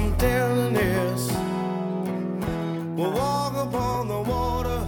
Telling this. We'll walk upon the water.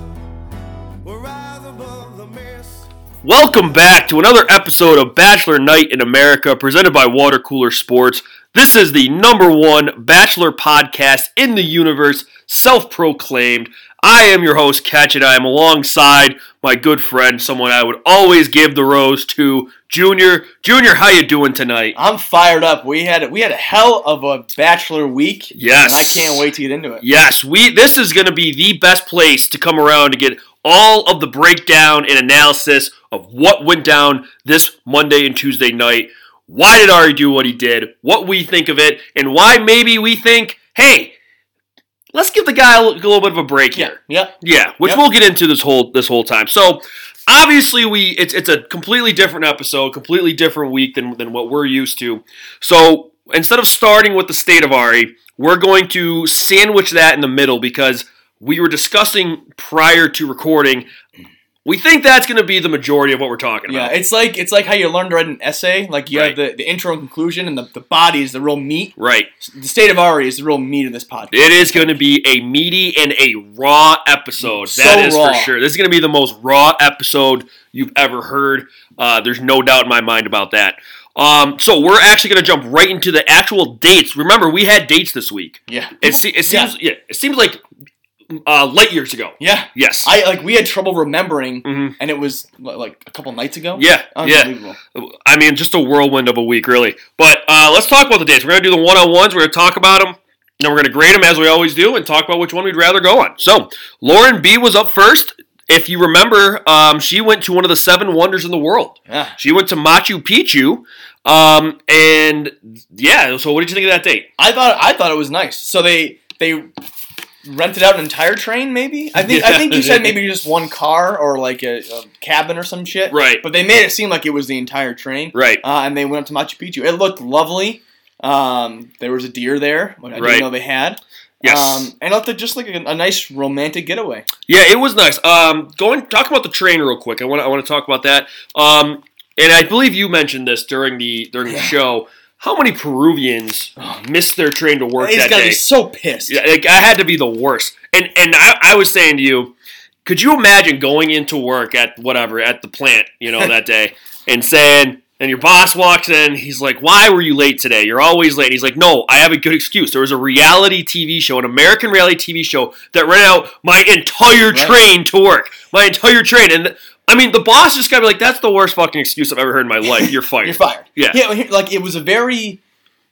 We'll rise above the mist. Welcome back to another episode of Bachelor Night in America presented by Water Cooler Sports. This is the number one Bachelor podcast in the universe, self proclaimed. I am your host, Catch It. I am alongside my good friend, someone I would always give the rose to, Junior. Junior, how you doing tonight? I'm fired up. We had we had a hell of a bachelor week. Yes. and I can't wait to get into it. Yes, we. This is going to be the best place to come around to get all of the breakdown and analysis of what went down this Monday and Tuesday night. Why did Arie do what he did? What we think of it, and why maybe we think, hey, let's give the guy a little, bit of a break Yeah, here. yeah. Yeah, which Yep. we'll get into this whole this whole time. So obviously we it's it's a completely different episode, completely different week than than what we're used to. So instead of starting with the state of Arie, we're going to sandwich that in the middle because we were discussing prior to recording. We think that's going to be the majority of what we're talking about. Yeah, it's like it's like how you learn to write an essay. Like you have the, the intro and conclusion, and the, the body is the real meat. Right. The state of Arie is the real meat of this podcast. It is going to be a meaty and a raw episode. So that is raw. for sure. This is going to be the most raw episode you've ever heard. Uh, there's no doubt in my mind about that. Um, so we're actually going to jump right into the actual dates. Remember, we had dates this week. Yeah, It, se- it seems yeah. it seems like uh, light years ago. yeah. Yes. I like we had trouble remembering, mm-hmm. and it was like a couple nights ago. yeah. Yeah. unbelievable. I mean, just a whirlwind of a week, really. But uh, let's talk about the dates. We're going to do the one on ones. We're going to talk about them. Then we're going to grade them as we always do and talk about which one we'd rather go on. So, Lauren B was up first. If you remember, um, she went to one of the seven wonders in the world. Yeah, She went to Machu Picchu. Um, and yeah, so what did you think of that date? I thought I thought it was nice. So they they rented out an entire train, maybe. I think I think you said maybe just one car or like a, a cabin or some shit. Right. But they made it seem like it was the entire train. Right. Uh, and they went up to Machu Picchu. It looked lovely. Um, there was a deer there, I Right. didn't know they had. Yes. Um, and it looked just like a, a nice romantic getaway. Yeah, it was nice. Um, going talk about the train real quick. I want to I want to talk about that. Um, and I believe you mentioned this during the during the show. How many Peruvians missed their train to work He's that got to day? be so pissed. Yeah, like, I had to be the worst. And and I, I was saying to you, could you imagine going into work at whatever at the plant, you know, that day, and saying, and your boss walks in, he's like, "Why were you late today? You're always late." He's like, "No, I have a good excuse. There was a reality TV show, an American reality TV show that ran out my entire Right. train to work, my entire train." And I mean, the boss just gotta be like, "That's the worst fucking excuse I've ever heard in my life. You're fired." You're fired. Yeah. Yeah, like it was a very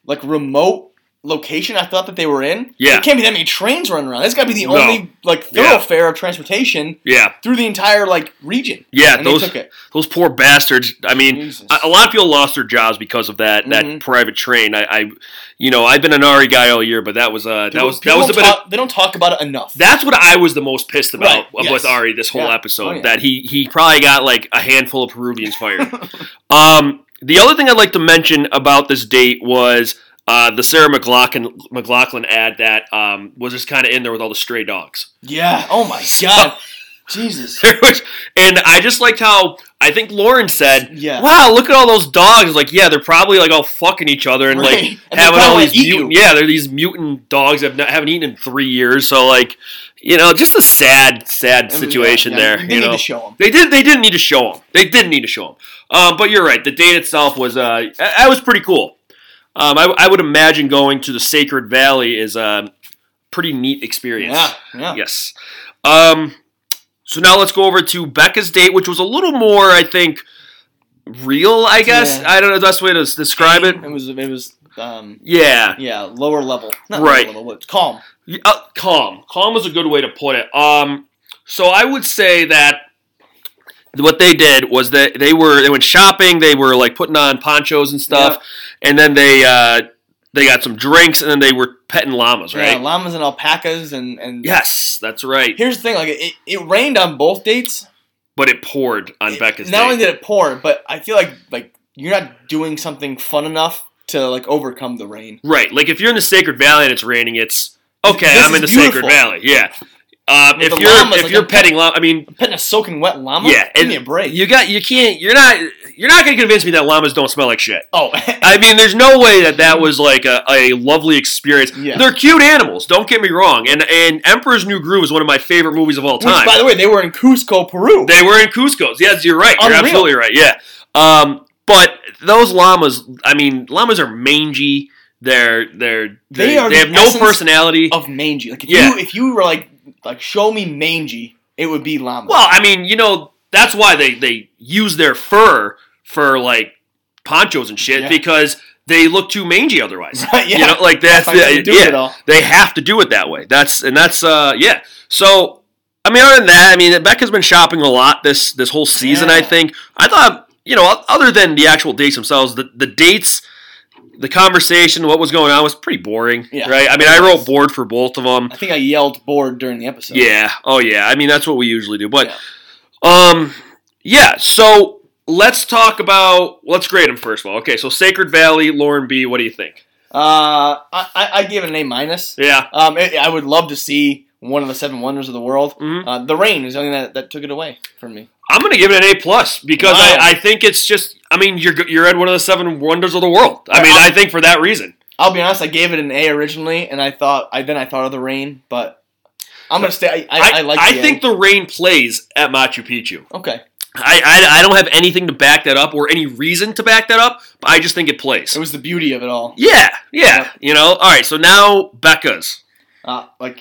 like remote location. I thought that they were in. Yeah. There can't be that many trains running around. It's got to be the No. only like Yeah. thoroughfare of transportation yeah, through the entire like region. yeah. and those they took it. those poor bastards. I mean, a, lot of people lost their jobs because of that that Mhm. private train. I, I, you know, I've been an Arie guy all year, but that was uh, that was that was a bit. Of, they don't talk about it enough. that's what I was the most pissed about Right, with yes. Arie this whole Yeah. episode. Oh, yeah. That he he probably got like a handful of Peruvians fired. um, the other thing I'd like to mention about this date was. Uh, the Sarah McLachlan McLachlan ad that um, was just kind of in there with all the stray dogs. yeah. Oh my god. Jesus. Was- and I just liked how I think Lauren said, Yeah. "Wow, look at all those dogs! Like, yeah, they're probably like all fucking each other and Right. like And having all probably these mutant, yeah, they're these mutant dogs that have not, haven't eaten in three years. So like, you know, just a sad, sad situation yeah, there. They you need know, to show them. they did. They didn't need to show them. They didn't need to show them. Um, but you're right. The date itself was uh, that was pretty cool. Um, I, I would imagine going to the Sacred Valley is a pretty neat experience. Yeah. Yeah. Yes. Um, so now let's go over to Becca's date, which was a little more, I think, real. I guess Yeah. I don't know the best way to describe it. It was. It was. Um. Yeah. Yeah. Lower level. Not Right. Lower level. Calm. Uh, calm. Calm is a good way to put it. Um, so I would say that what they did was that they were they went shopping. They were like putting on ponchos and stuff, and then they uh, they got some drinks, and then they were petting llamas, right? Yeah. Llamas and alpacas and and. Yes, that's right. Here's the thing. Like it, it rained on both dates. But it poured on It- Becca's Not date. only did it pour, but I feel like like you're not doing something fun enough to like overcome the rain. Right. Like if you're in the Sacred Valley and it's raining, it's okay. This I'm in the is Sacred. Valley. Yeah. Um, if you're llamas, if like, you're I'm petting llama, I mean, Petting a soaking wet llama. yeah. give me a break. You got you can't. You're not. you're not going to convince me that llamas don't smell like shit. Oh, I mean, there's no way that that was like a, a lovely experience. Yeah. They're cute animals. Don't get me wrong. And and Emperor's New Groove is one of my favorite movies of all which, time. by the way, they were in Cusco, Peru. They were in Cusco. Yes, you're right. You're absolutely right. Yeah. Um, but those llamas, I mean, llamas are mangy. They're they're They they, are they the have no personality. of mangy. Like if Yeah. you if you were like like show me mangy, it would be llama. Well, I mean, you know, that's why they they use their fur for like ponchos and shit Yeah. because they look too mangy otherwise. Right, yeah. You know, like that's That's the, they yeah, it all. They have to do it that way. That's and that's uh yeah. So I mean, other than that, I mean, Becca's been shopping a lot this this whole season. I think. I thought you know, other than the actual dates themselves, the the dates. The conversation, what was going on, was pretty boring, Yeah. right? I mean, I wrote bored for both of them. I think I yelled bored during the episode. Yeah. Oh yeah. I mean that's what we usually do. But Yeah. um yeah, so let's talk about let's grade them first of all. Okay, so Sacred Valley, Lauren B, what do you think? Uh, I, I give it an A minus. Yeah. Um, it, I would love to see one of the seven wonders of the world. Mhm. Uh, the rain is the only thing that, that took it away from me. I'm gonna give it an A plus because Wow. I, I think it's just I mean you're you're at one of the seven wonders of the world. I mean I- think for that reason. I'll be honest. I gave it an A originally, and I thought I then I thought of the rain, but I'm gonna stay. I, I, I like. I the think the rain plays at Machu Picchu. okay. I, I I don't have anything to back that up or any reason to back that up, but I just think it plays. It was the beauty of it all. yeah, yeah. Yep. You know. All right. So now Becca's. Uh, like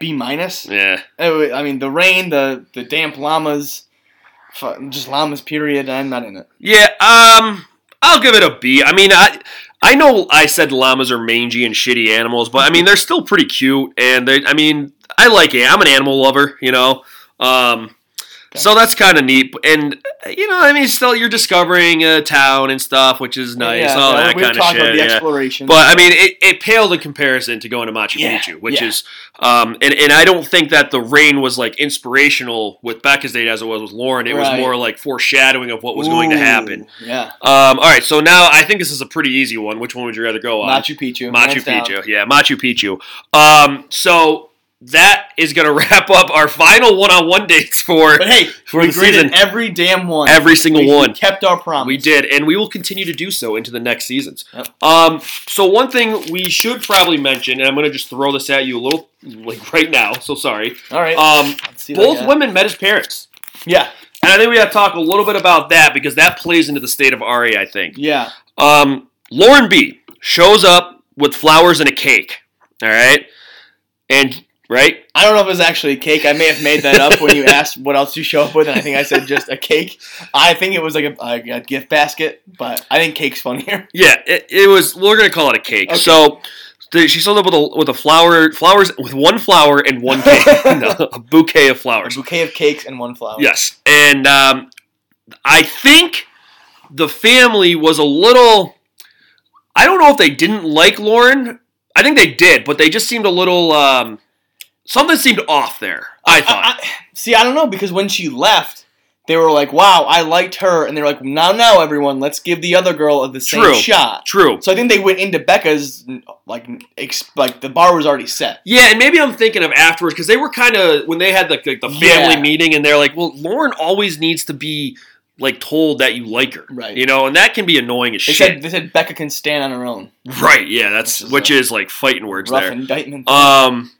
B minus. Yeah. Anyway, I mean, the rain, the the damp llamas, just llamas. Period. I'm not in it. Yeah, um, I'll give it a B. I mean, I I know I said llamas are mangy and shitty animals, but I mean they're still pretty cute, and they. I mean, I like it. I'm an animal lover, you know. Um, so that's kind of neat, and you know, I mean, still you're discovering a town and stuff, which is nice, Yeah, all yeah, that kind of talked shit. about the yeah. exploration. But I mean, it, it paled in comparison to going to Machu Yeah, Picchu, which is, um, and, and I don't think that the rain was like inspirational with Becca's date as it was with Lauren. It was more like foreshadowing of what was going to happen. Yeah. Um, all right, so now I think this is a pretty easy one. Which one would you rather go on? Machu Picchu. Machu hands down. Picchu. Yeah, Machu Picchu. Um, so that is going to wrap up our final one-on-one dates for But hey, for we the graded season. every damn one. Every single We- we one. kept our promise. We did, and we will continue to do so into the next seasons. Yep. Um, so one thing we should probably mention, and I'm going to just throw this at you a little, like right now. So sorry. All right. Um, Let's see what I both women met as parents, Yeah. and I think we have to talk a little bit about that because that plays into the state of Arie. I think. Yeah. Um, Lauren B shows up with flowers and a cake. All right, and right, I don't know if it was actually a cake. I may have made that up when you asked what else you show up with, and I think I said just a cake. I think it was like a, like a gift basket, but I think cake's funnier. yeah, it, it was. We're gonna call it a cake. Okay. So. the- She showed up with a with a flower flowers with one flower and one cake, No, a bouquet of A flowers. bouquet of cakes and one flower. Yes, and um, I think the family was a little. I don't know if they didn't like Lauren. I think they did, but they just seemed a little. Um, something seemed off there. I thought. I, I, see, I don't know because when she left, they were like, "Wow, I liked her," and they're like, "Now, now, everyone, let's give the other girl of the same True. shot." True. So I think they went into Becca's like ex, like the bar was already set. Yeah, and maybe I'm thinking of afterwards because they were kind of when they had the the, the family Yeah. meeting, and they're like, "Well, Lauren always needs to be like told that you like her, Right. You know, and that can be annoying as They shit, said they said Becca can stand on her own. right? Yeah, that's Which is which is like fighting words Rough there. indictment. Um,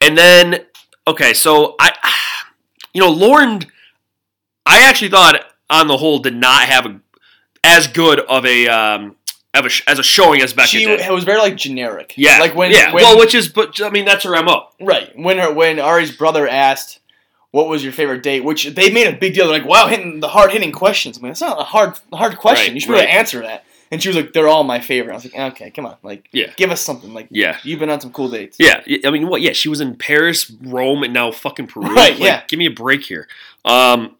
and then okay, so I, you know, Lauren, I actually thought on the whole did not have a, as good of a um of a, as a showing as Becca she did. It was very like generic. Yeah, like when yeah, when, well, which is but I mean that's her mo. right when her when Arie's brother asked. What was your favorite date? Which they made a big deal. They're like, "Wow, hitting the hard hitting questions." I mean, it's not a hard hard question. Right, you should be able to answer that. And she was like, "They're all my favorite." I was like, "Okay, come on, like, Yeah. give us something. Like, Yeah. you've been on some cool dates." Yeah, I mean, what? Yeah, she was in Paris, Rome, and now fucking Peru. Right, Like, yeah. Give me a break here. Um,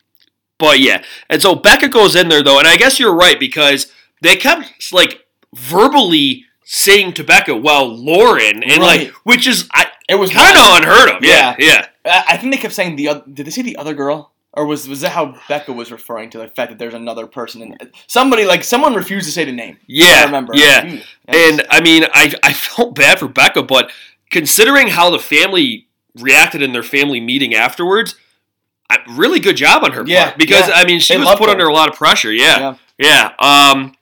but yeah, and so Becca goes in there though, and I guess you're right because they kept like verbally saying to Becca, "Well, Lauren," and Right. like, which is I It was kind of unheard of. Yeah, yeah, I I think they kept saying the. oth- Did they say the other girl, or was was that how Becca was referring to the fact that there's another person? And somebody like someone refused to say the name. yeah, I remember. Yeah, Mm, and I mean, I I felt bad for Becca, but considering how the family reacted in their family meeting afterwards. I, really good job on her Yeah, part because yeah. I mean she They was put her. under a lot of pressure. Yeah, Yeah. yeah. Um,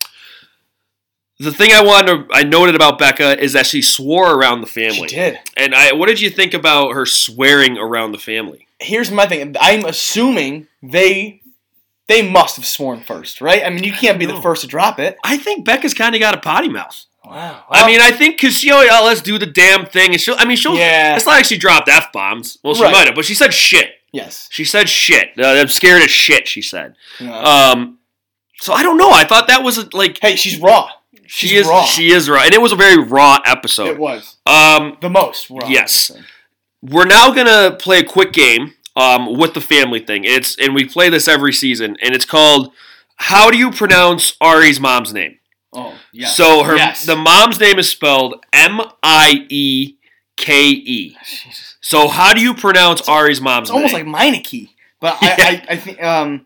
the thing I wanted to, I noted about Becca is that she swore around the She family. did. And I, what did you think about her swearing around the family? Here's my thing. I'm assuming they they must have sworn first, right? I mean, you can't be the first to drop it. I think Becca's kind of got a potty mouth. Wow. I mean, I think because she, oh, let's do the damn thing, and she'll. I mean, she'll. Yeah. It's not like she dropped f bombs. Well, she Right. might have, but she said shit. yes. She said shit. Uh, I'm scared of shit. She said. Yeah. Um, so I don't know. I thought that was like hey, she's raw. she is. raw. She is right, and it was a very raw episode. it was Um, the most. Raw Yes. episode. We're now gonna play a quick game um, with the family thing. It's and we play this every season, and it's called "How do you pronounce Arie's mom's name?" Oh, yeah. So her Yes. the mom's name is spelled M I E K E. So how do you pronounce Arie's mom's name? It's almost like Meineke, but I, I, I think um,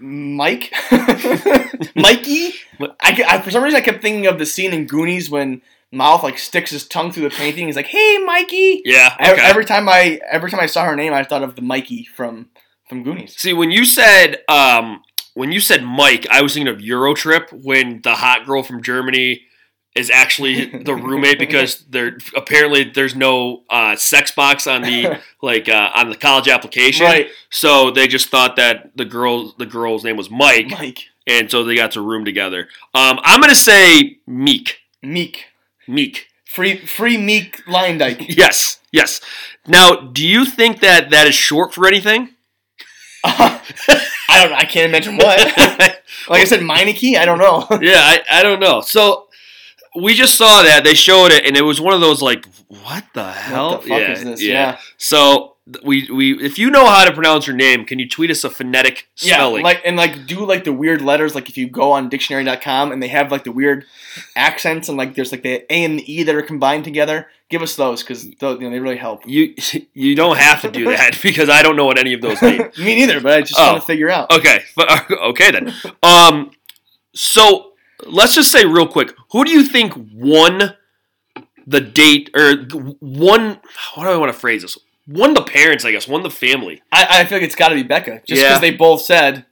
Mike, Mikey. I, I for some reason I kept thinking of the scene in Goonies when Mouth like sticks his tongue through the painting. He's like, "Hey, Mikey." yeah. Okay. Every time I every time I saw her name, I thought of the Mikey from from Goonies. See, when you said um, when you said Mike, I was thinking of Eurotrip when the hot girl from Germany is actually the roommate because there apparently there's no uh, sex box on the like uh, on the college application. Right, So they just thought that the girl the girl's name was Mike, Mike. and so they got to room together. Um, I'm gonna say Meek. Meek. Meek. Free free Meek Luyendyk. Yes. Yes. Now, do you think that that is short for anything? I don't I can't imagine what. like I said, Meineke, I don't know. yeah, I, I don't know. So we just saw that they showed it, and it was one of those like, what the hell? What the fuck yeah, is this? Yeah. So we we if you know how to pronounce your name, can you tweet us a phonetic spelling? Yeah, like and like do like the weird letters. Like if you go on dictionary.com and they have like the weird accents and like there's like the A and the E that are combined together. Give us those because you know, they really help. you you don't have to do that because I don't know what any of those mean. Me neither, but I just Oh. want to figure out. Okay, but okay then. Um, so let's just say real quick, who do you think won the date or won? How do I want to phrase this? Won the parents, I guess. Won the family. I, I feel like it's got to be Becca, just because Yeah. they both said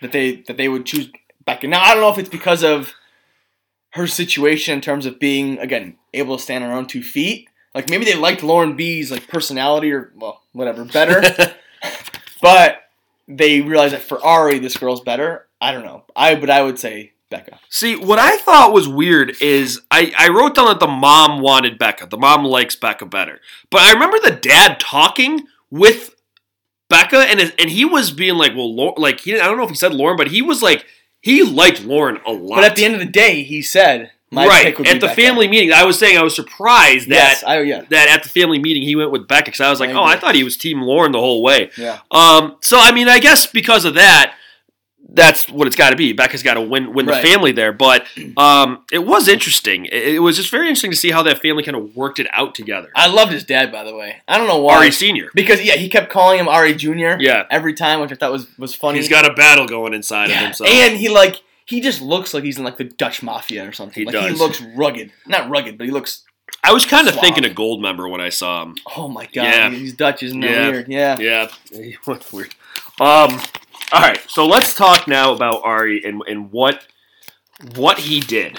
that they that they would choose Becca. Now I don't know if it's because of her situation in terms of being again able to stand on her own two feet. Like maybe they liked Lauren B's like personality or well whatever better, but they realized that for Arie this girl's better. I don't know. I but I would say Becca. See, what I thought was weird is I, I wrote down that the mom wanted Becca. The mom likes Becca better. But I remember the dad talking with Becca, and and he was being like, well, Lau- like he I don't know if he said Lauren, but he was like he liked Lauren a lot. But at the end of the day, he said my right pick would at the Becca. family meeting, I was saying I was surprised that Yes, I yeah that at the family meeting he went with Becca because I was like, I oh, I thought he was Team Lauren the whole way. yeah. Um, so I mean, I guess because of that, that's what it's got to be. Becca's got to win win Right. the family there. But um, it was interesting. It, it was just very interesting to see how that family kind of worked it out together. I loved his dad by the way. I don't know why. Arie Senior, Because yeah, he kept calling him Arie Junior. yeah, Every time, which I thought was was funny. he's got a battle going inside of himself. and he like he just looks like he's in like the Dutch mafia or something. He like he looks rugged, not rugged, but he looks. I was kind of Suave. thinking a Goldmember when I saw him. Oh my god, Yeah. he's Dutch, isn't that Yeah. weird? Yeah. Yeah, weird. Um, all right, so let's talk now about Arie and and what what he did,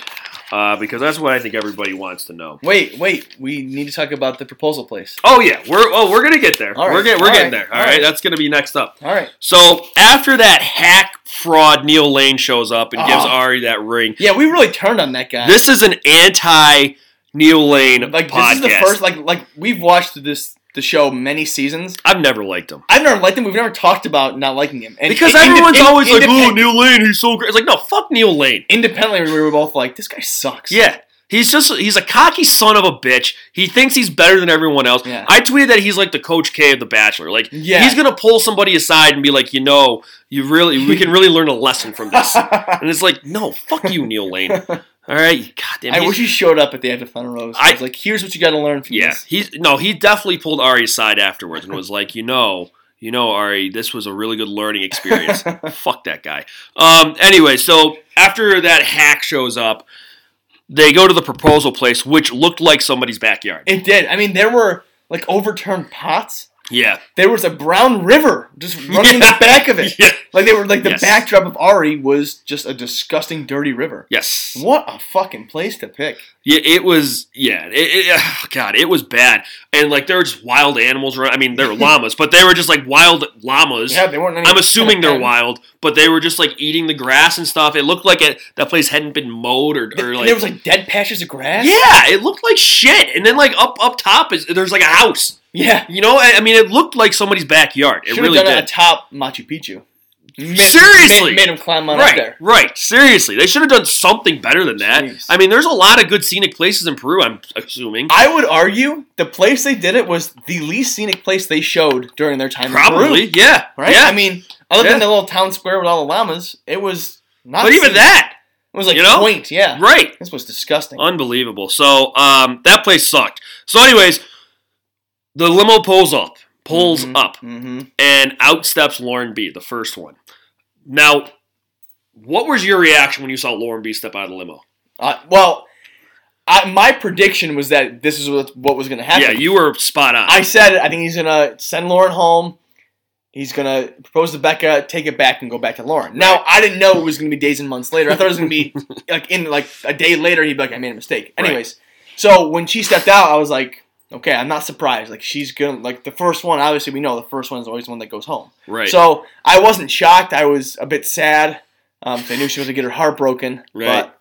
uh, because that's what I think everybody wants to know. Wait, wait. We need to talk about the proposal place. Oh yeah, we're oh we're gonna get there. All right, We're getting we're all getting right, there. All all right, right. that's gonna be next up. All right. So after that hack fraud, Neil Lane shows up and gives Oh. Arie that ring. Yeah, we really turned on that guy. This is an anti Neil Lane like podcast. this is the first like like we've watched this the show many seasons. I've never liked him I've never liked him. We've never talked about not liking him. And because everyone's always like, "Oh, Neil Lane, he's so great." It's like, no, fuck Neil Lane. independently, we were both like, this guy sucks. Yeah. He's just he's a cocky son of a bitch. He thinks he's better than everyone else. Yeah. I tweeted that he's like the Coach K of the Bachelor. Like Yeah. he's gonna pull somebody aside and be like, you know, you really we can really learn a lesson from this. and it's like, no, fuck you, Neil Lane. All right, goddamn. I wish he showed up at the end of Thunder Rose. I- I was like, here's what you got to learn from yeah, this. he's no, he definitely pulled Arie aside afterwards and was like, you know, you know, Ari, this was a really good learning experience. Fuck that guy. Um. Anyway, so after that hack shows up, they go to the proposal place, which looked like somebody's backyard. It did. I mean, there were like overturned pots. Yeah. There was a brown river just running in the back of it. Yeah. Like they were like the Yes. backdrop of Arie was just a disgusting, dirty river. Yes. What a fucking place to pick. Yeah, it was. Yeah, it, it, God, it was bad. And like there were just wild animals around. I mean, there were llamas, but they were just like wild llamas. Yeah, they weren't. Any I'm assuming they're wild, but they were just like eating the grass and stuff. It looked like it, that place hadn't been mowed or, or And like. there was like dead patches of grass. yeah, it looked like shit. And then like up up top is there's like a house. yeah. You know, I, I mean, it looked like somebody's backyard. It Should really have done did. it atop Machu Picchu. Made, Seriously! made, made him climb on up Right, there. right. Seriously, they should have done something better than that. Jeez. I mean, there's a lot of good scenic places in Peru. I'm assuming. I would argue the place they did it was the least scenic place they showed during their time. in Peru, Probably, yeah, right? Yeah, I mean, other Yeah. than the little town square with all the llamas, it was not. but even that, it was like you know? quaint. Yeah, right? this was disgusting. Unbelievable. So, um, that place sucked. So, anyways, the limo pulls up, pulls Mhm, up, mhm. and out steps Lauren B, the first one. Now, what was your reaction when you saw Lauren B step out of the limo? Uh, well, I, my prediction was that this is what, what was going to happen. Yeah, you were spot on. I said. I think he's gonna send Lauren home. He's gonna propose to Becca, take it back, and go back to Lauren. Now, I didn't know it was gonna be days and months later. I thought it was gonna be like in like a day later. He'd be like, "I made a mistake." Right. Anyways, so when she stepped out, I was like, "Okay, I'm not surprised. Like she's gonna like the first one. Obviously, we know the first one is always the one that goes home. right. So I wasn't shocked. I was a bit sad. Um, I knew she was gonna get her heart broken. Right. But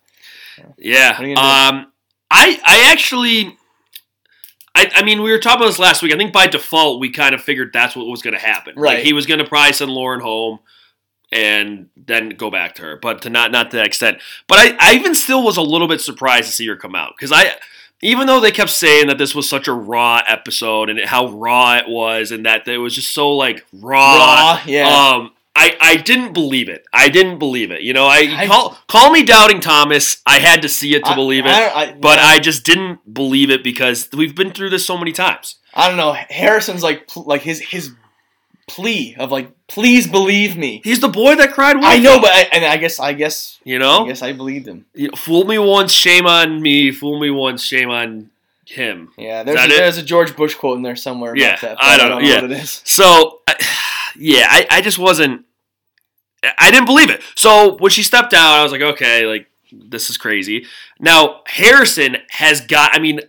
Yeah. What are you gonna Um, I I actually, I I mean, we were talking about this last week. I think by default we kind of figured that's what was going to happen. Like, Right. he was going to probably send Lauren home and then go back to her, but to not not to that extent. But I I even still was a little bit surprised to see her come out because I. Even though they kept saying that this was such a raw episode and how raw it was, and that it was just so like raw, raw, yeah. um, I, I didn't believe it. I didn't believe it. You know, I, I- call call me doubting Thomas. I had to see it to I- believe it, I, but. I just didn't believe it because we've been through this so many times. I don't know. Harrison's like like his his plea of like, please believe me. He's the boy that cried wolf. I know, but I, and I guess I guess you know. I guess I believed him. You know, fool me once, shame on me. Fool me once, shame on him. Yeah, there's a, there's a George Bush quote in there somewhere. Yeah, that, but I don't know, yeah. what it is. So, I- yeah, I, I just wasn't. I didn't believe it. So when she stepped out, I was like, okay, like this is crazy. Now Harrison has got. I mean,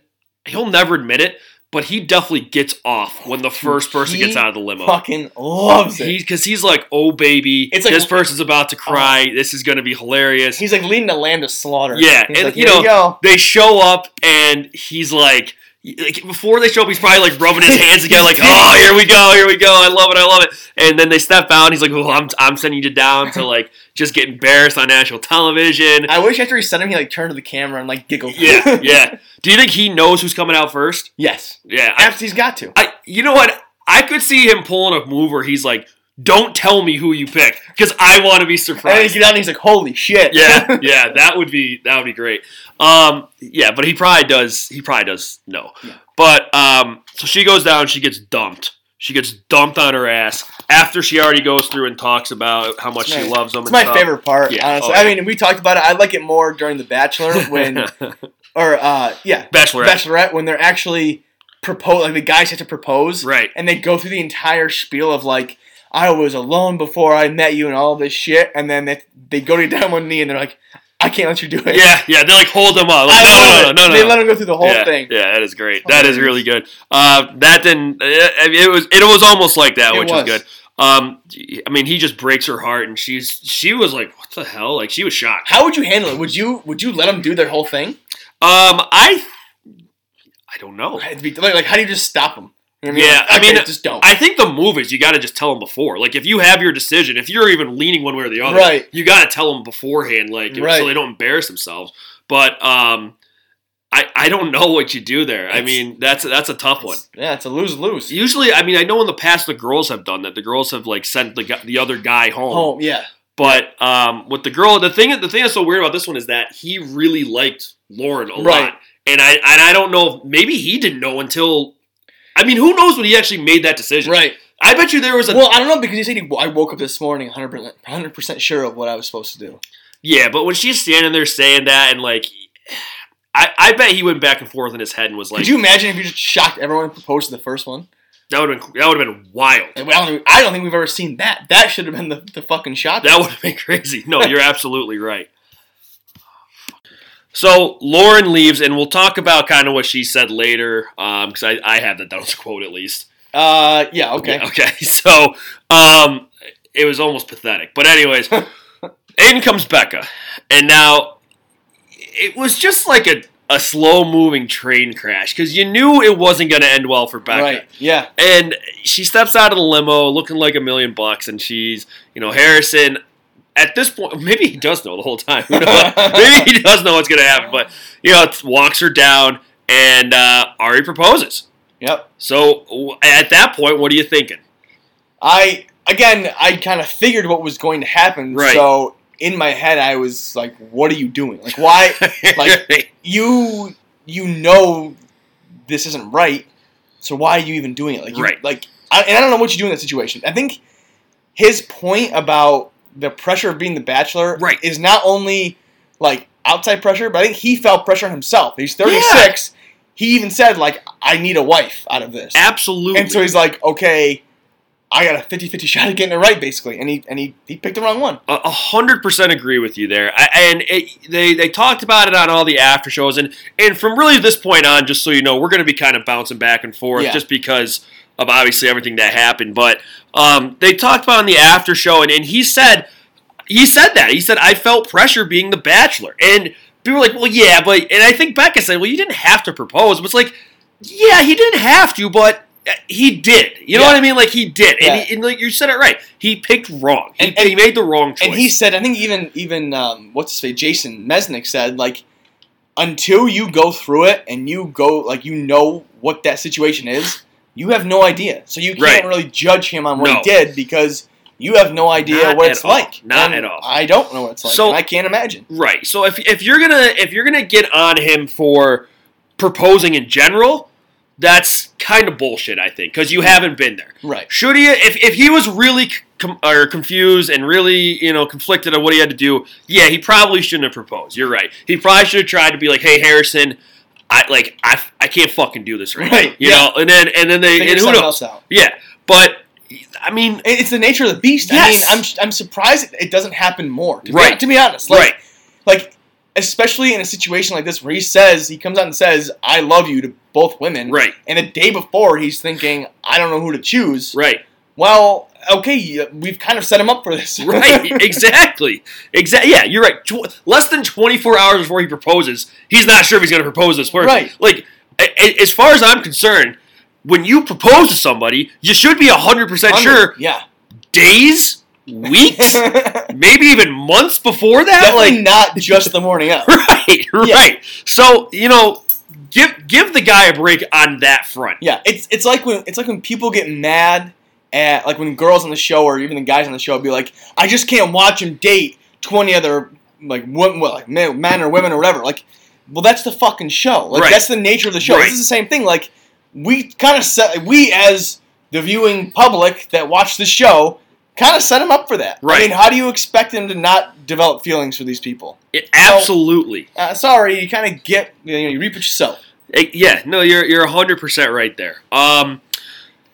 he'll never admit it, but he definitely gets off when the first person He gets out of the limo. Fucking loves it. Because he's like, oh baby, It's like- this person's about to cry. Oh. this is gonna be hilarious. He's like leading the land to slaughter. Yeah, He's and, like, you know, go." they show up and he's like, like before they show up, he's probably like rubbing his hands together, like, "Oh, here we go, here we go, I love it, I love it." And then they step out, and he's like, "Well, I'm, I'm sending you down to like just get embarrassed on national television." I wish after he sent him, he like turned to the camera and like giggled. Yeah, yeah. Do you think he knows who's coming out first? yes. Yeah, I, After he's got to. I you know what? I could see him pulling a move where he's like, "Don't tell me who you pick because I want to be And he surprised." get out and he's like, "Holy shit!" yeah, yeah, that would be that would be great. Um, yeah, but he probably does. He probably does know. Yeah. But um, so she goes down. She gets dumped. She gets dumped on her ass after she already goes through and talks about how much she loves him. It's my stuff. favorite part, Yeah. honestly. Oh, I yeah. mean, we talked about it. I like it more during The Bachelor when, or uh, yeah, Bachelorette. Bachelorette when they're actually propose, like the guys have to propose, Right. And they go through the entire spiel of like, I was alone before I met you and all this shit, and then they, they go to down one knee and they're like, I can't let you do it. Yeah, yeah. They like hold him up. Like, no, no, no, no, They let him go through the whole thing. Yeah, that is great. That is really good. Uh, that didn't. It was. It was almost like that, which was was. good. Um, I mean, he just breaks her heart, and she's she was like, "What the hell?" Like she was shocked. How would you handle it? Would you would you let them do their whole thing? Um, I, I don't know. Like, like, how do you just stop them? You know what Yeah, I mean, just don't. I think the move is you got to just tell them before. Like if you have your decision, if you're even leaning one way or the other, Right. you got to tell them beforehand, like Right. so they don't embarrass themselves. But um, I I don't know what you do there. I mean, that's that's a tough one. yeah, it's a lose lose. Usually, I mean, I know in the past the girls have done that. The girls have like sent the the other guy home. Home, yeah. But um, with the girl, the thing the thing that's so weird about this one is that he really liked Lauren a Right. lot, and I and I don't know. if Maybe he didn't know until. I mean, who knows when he actually made that decision? Right. I bet you there was a Well, I don't know because he said he, I woke up this morning 100 percent sure of what I was supposed to do. yeah, but when she's standing there saying that and like, I I bet he went back and forth in his head and was like, Could you imagine if you just shocked everyone and proposed to the first one? That would have been that would have been wild. I don't, think- I don't think we've ever seen that. That should have been the, the fucking shot. That would have been crazy. No, you're absolutely right. So Lauren leaves, and we'll talk about kind of what she said later, because I, I have that down quote at least. uh, yeah, okay. Yeah, okay. So um, it was almost pathetic. But anyways, in comes Becca, and now it was just like a, a slow moving train crash because you knew it wasn't going to end well for Becca. Right. Yeah. And she steps out of the limo looking like a million bucks, and she's, you know, Harrison. At this point, maybe he does know the whole time. Maybe he does know what's going to happen. But, you know, walks her down, and uh, Arie proposes. Yep. So at that point, what are you thinking? I again, I kind of figured what was going to happen. Right. So in my head, I was like, "What are you doing? Like, why? Like- you you know this isn't right. So why are you even doing it? Like, you, Right. Like, I, and I don't know what you do in that situation. I think his point about the pressure of being the bachelor Right. is not only like outside pressure, but I think he felt pressure on himself. He's 36. He even said like, "I need a wife out of this." Absolutely. And so he's like, okay, I got a 50-50 shot at getting it right, basically. And he and he, he picked the wrong one. A a hundred percent agree with you there. I, and it, they they talked about it on all the after shows, and and from really this point on, just so you know, we're going to be kind of bouncing back and forth, Yeah. just because of obviously everything that happened. But um, they talked about it on the after show, and, and he said he said that he said I felt pressure being the Bachelor, and people were like, well, yeah, but and I think Becca said, well, you didn't have to propose, but it's like, yeah, he didn't have to, but. uh, He did, you know Yeah. what I mean? Like he did, Yeah. and, he, and like you said it right. He picked wrong. He, And- and- he made the wrong choice. And he said, I think even even um, what's his face, Jason Mesnick said, like, until you go through it and you go like you know what that situation is, you have no idea. So you can't really judge him on what No. he did because you have no idea Not what it's all. like. Not at all. I don't know what it's like. So- I can't imagine. Right. So if if you're gonna if you're gonna get on him for proposing in general, that's kind of bullshit. I think because you haven't been there. Right. Should he? If if he was really com- or confused and really you know conflicted on what he had to do, yeah, he probably shouldn't have proposed. You're right. He probably should have tried to be like, hey, Harrison. I like I, I can't fucking do this right, Right, now, you yeah. know, and then and then they Figure and who knows, yeah, but I mean, It's the nature of the beast. Yes. I mean, I'm I'm surprised it doesn't happen more. To Right. Be, to be honest, like, right, like especially in a situation like this where he says he comes out and says I love you to both women, right, and the day before he's thinking I don't know who to choose. right. Well, okay, we've kind of set him up for this, Right, exactly. Exactly. Yeah, you're right. Tw- less than 24 hours before he proposes, he's not sure if he's going to propose this person. Right. Like, a- a- as far as I'm concerned, when you propose to somebody, you should be 100% sure Yeah, days, weeks, maybe even months before that. definitely Like, not just the morning up. right, right. So, you know, give give the guy a break on that front. Yeah, it's it's like when it's like when people get mad at like when girls on the show or even the guys on the show be like, I just can't watch him date twenty other like women, like men, or women or whatever. Like, well, that's the fucking show. Like Right. that's the nature of the show. Right. This is the same thing. Like we kind of set we as the viewing public that watch the show kind of set him up for that. Right. I mean, how do you expect him to not develop feelings for these people? It- absolutely. Uh, sorry, you kind of get you, know, you reap what you sow. Yeah, no, you're you're 100% right there. Um,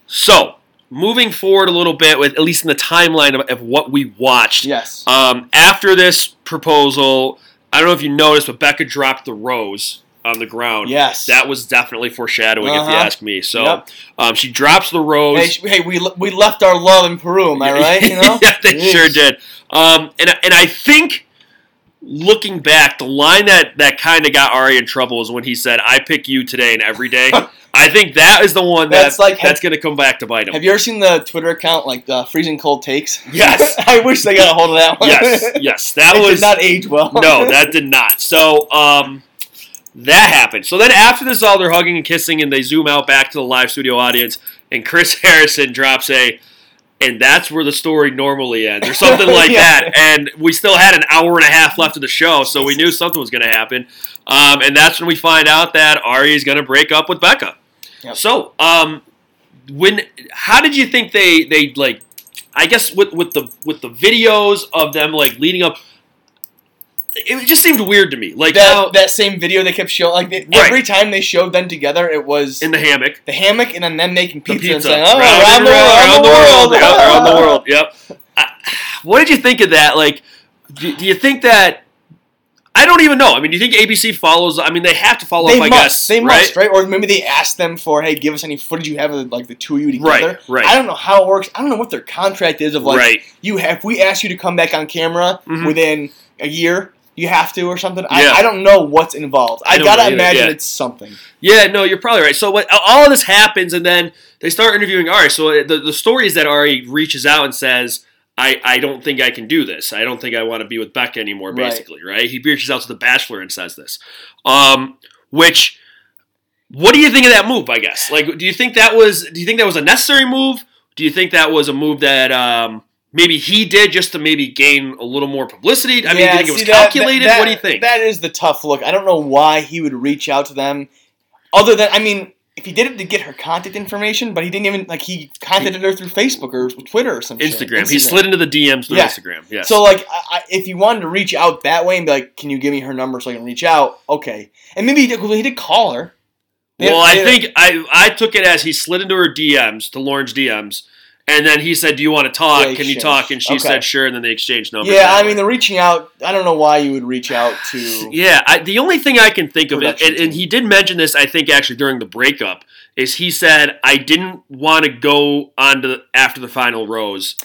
so moving forward a little bit with at least in the timeline of, of what we watched. Yes. Um, after this proposal, I don't know if you noticed, but Becca dropped the rose on the ground. Yes. That was definitely foreshadowing, if you Uh-huh. ask me. So Yep. um, she drops the rose. Hey, hey, we we left our love in Peru, am I right? You know? yeah, they Jeez. sure did. Um, and and I think looking back, the line that that kind of got Arie in trouble is when he said, "I pick you today and every day." I think that is the one that, That's like- that's going to come back to bite him. Have you ever seen the Twitter account like uh, freezing cold takes? Yes. I wish they got a hold of that one. yes, yes, that it was did not age well. no, that did not. So um, that happened. So then after this, all they're hugging and kissing, and they zoom out back to the live studio audience, and Chris Harrison drops a. And that's where the story normally ends, or something like Yeah. that. And we still had an hour and a half left of the show, so we knew something was going to happen. Um, and that's when we find out that Arie is going to break up with Becca. Yep. So, um, when how did you think they they like? I guess with with the with the videos of them like leading up. it just seemed weird to me. Like that how that same video they kept showing, like they, Right. every time they showed them together, it was in the hammock, the hammock and then them making the pizza, pizza, and saying, "Oh, round around, the, around, around the world, around the world." Yep. I, what did you think of that? Like, do, do you think that? I don't even know. I mean, do you think ABC follows? I mean, they have to follow They up. I must, guess they right? must, right? Or maybe they asked them for, "Hey, give us any footage you have of like the two of you together." Right, right. I don't know how it works. I don't know what their contract is of like right. you have. If we ask you to come back on camera Mhm. within a year, you have to or something. Yeah. I, I don't know what's involved. I I, gotta either, imagine yeah. it's something. Yeah, no, you're probably right. So what, all of this happens, and then they start interviewing Arie. So the, the story is that Ari reaches out and says, I, I don't think I can do this. I don't think I want to be with Becca anymore, basically, right? He reaches out to The Bachelor and says this. Um, which, what do you think of that move, I guess? Like, do you think that was, do you think that was a necessary move? Do you think that was a move that, um, maybe he did just to maybe gain a little more publicity? I mean, do you think it was that- calculated? that- what do you think? That is the tough look. I don't know why he would reach out to them, other than I mean, if he did it to get her contact information, but he didn't even like he contacted her through Facebook or Twitter or some shit. Instagram. He slid into the DMs through Yeah. Instagram. Yes. So like, I, I, if you wanted to reach out that way and be like, "Can you give me her number so I can reach out?" Okay, and maybe he did, he did call her. They- Well, I think I I took it as he slid into her DMs to Lauren's DMs, and then he said, "Do you want to talk? Can you talk?" And she Okay. said, "Sure." And then they exchanged numbers. Yeah, I way. mean, the reaching out. I don't know why you would reach out to. yeah. I, the only thing I can think of, it, and, and he did mention this, I think, actually during the breakup, is he said, "I didn't want to go on to the, after the final rose."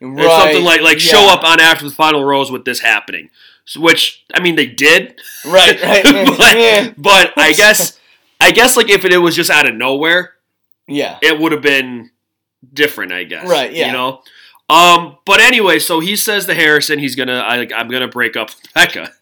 Or something like like yeah. show up on after the final rose with this happening. So, which I mean, they did. Right, right. but, yeah. but I guess I guess like if it was just out of nowhere, yeah. it would have been different, I guess. Right, yeah. You know. Um, but anyway, so he says to Harrison, he's gonna, I, like, I'm gonna break up with Becca,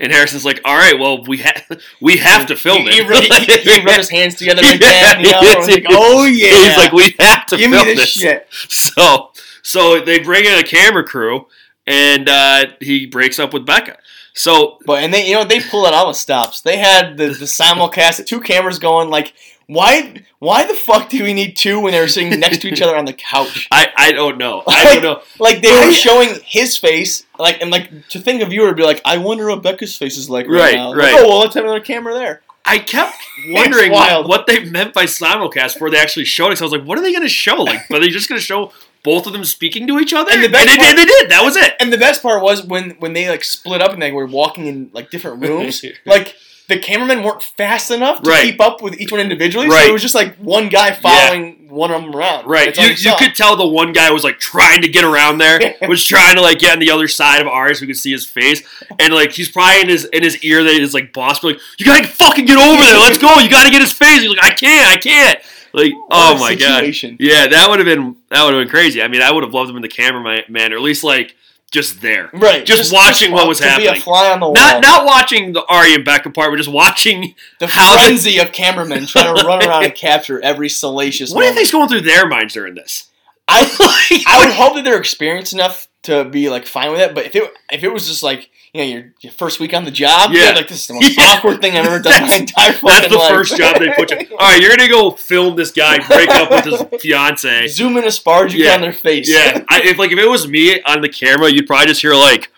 and Harrison's like, all right, well, we ha- we have to film he, it. He, rubbed- he, he rubbed his hands together Yeah. You know, he like, oh yeah. He's like, we have to give me film this this. shit. So, so they bring in a camera crew, and uh, he breaks up with Becca. So But and they, you know, they pull it out all the stops. They had the the simulcast, two cameras going. Like, why, why the fuck do we need two when they were sitting next to each other on the couch? I, I don't know. I don't know. Like they were showing his face, like and like to think of you would be like, I wonder what Becca's face is like right, Right, now. Like, oh well, let's have another camera there. I kept wondering what, what they meant by simulcast before they actually showed it. 'cause I was like, what are they going to show? Like, are they just going to show both of them speaking to each other? And the best they, part- they did. That was it. And the best part was when when they like split up and they were walking in like different rooms. like the cameramen weren't fast enough to Right. keep up with each one individually. So it was just like one guy following one of them around. Right. You, you could tell the one guy was like trying to get around there, was trying to like get on the other side of ours. We could see his face, and like he's probably in his in his ear that his like boss be like, "You gotta fucking get over there. Let's go. You gotta get his face." He's like, "I can't. I can't." Like, oh What a my god. Yeah, that would have been that would have been crazy. I mean, I would have loved him in the cameraman, or at least like just there, Right. Just watching what was to Be happening. a fly on the wall. not not watching the Arie and Becca part, but just watching. the how frenzy of cameramen trying to run around and capture every salacious. What do you moment. think's going through their minds during this? I Like, I would hope that they're experienced enough to be like fine with it. But if it if it was just like you know your, your first week on the job, Yeah. like this is the most Yeah. awkward thing I've ever done in my That's- entire fucking That's the life. first job they put you. All right, you're gonna go film this guy break up with his fiance. Zoom in as far as you Yeah. can on their face. Yeah, I, if like if it was me on the camera, you'd probably just hear like,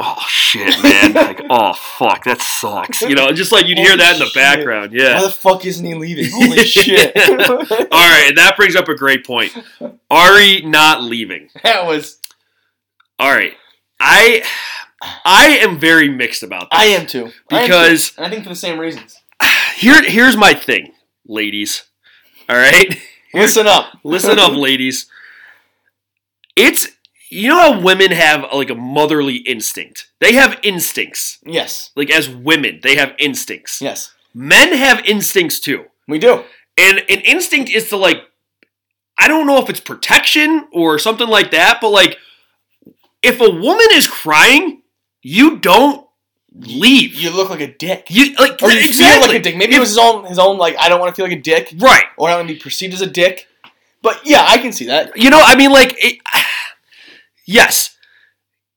"Oh shit, man!" like, "Oh fuck, that sucks." You know, just like you'd hear that in the shit. background. Yeah. Why the fuck isn't he leaving? Holy shit! All right, and that brings up a great point. Arie not leaving. that was. All right, I I am very mixed about this. I am too. I too. because I think for the same reasons. here here's my thing, ladies. All right. Listen up. Listen up, ladies. It's you know how women have like a motherly instinct. They have instincts. Yes. Like as women, they have instincts. Yes. Men have instincts too. We do. And an instinct is to like I don't know if it's protection or something like that, but like if a woman is crying, you don't leave. You look like a dick. You like Or you exactly. feel like a dick. Maybe If- it was his own. His own. Like I don't want to feel like a dick, right. or I don't want to be perceived as a dick. But yeah, I can see that. You know, I mean, like, it, yes.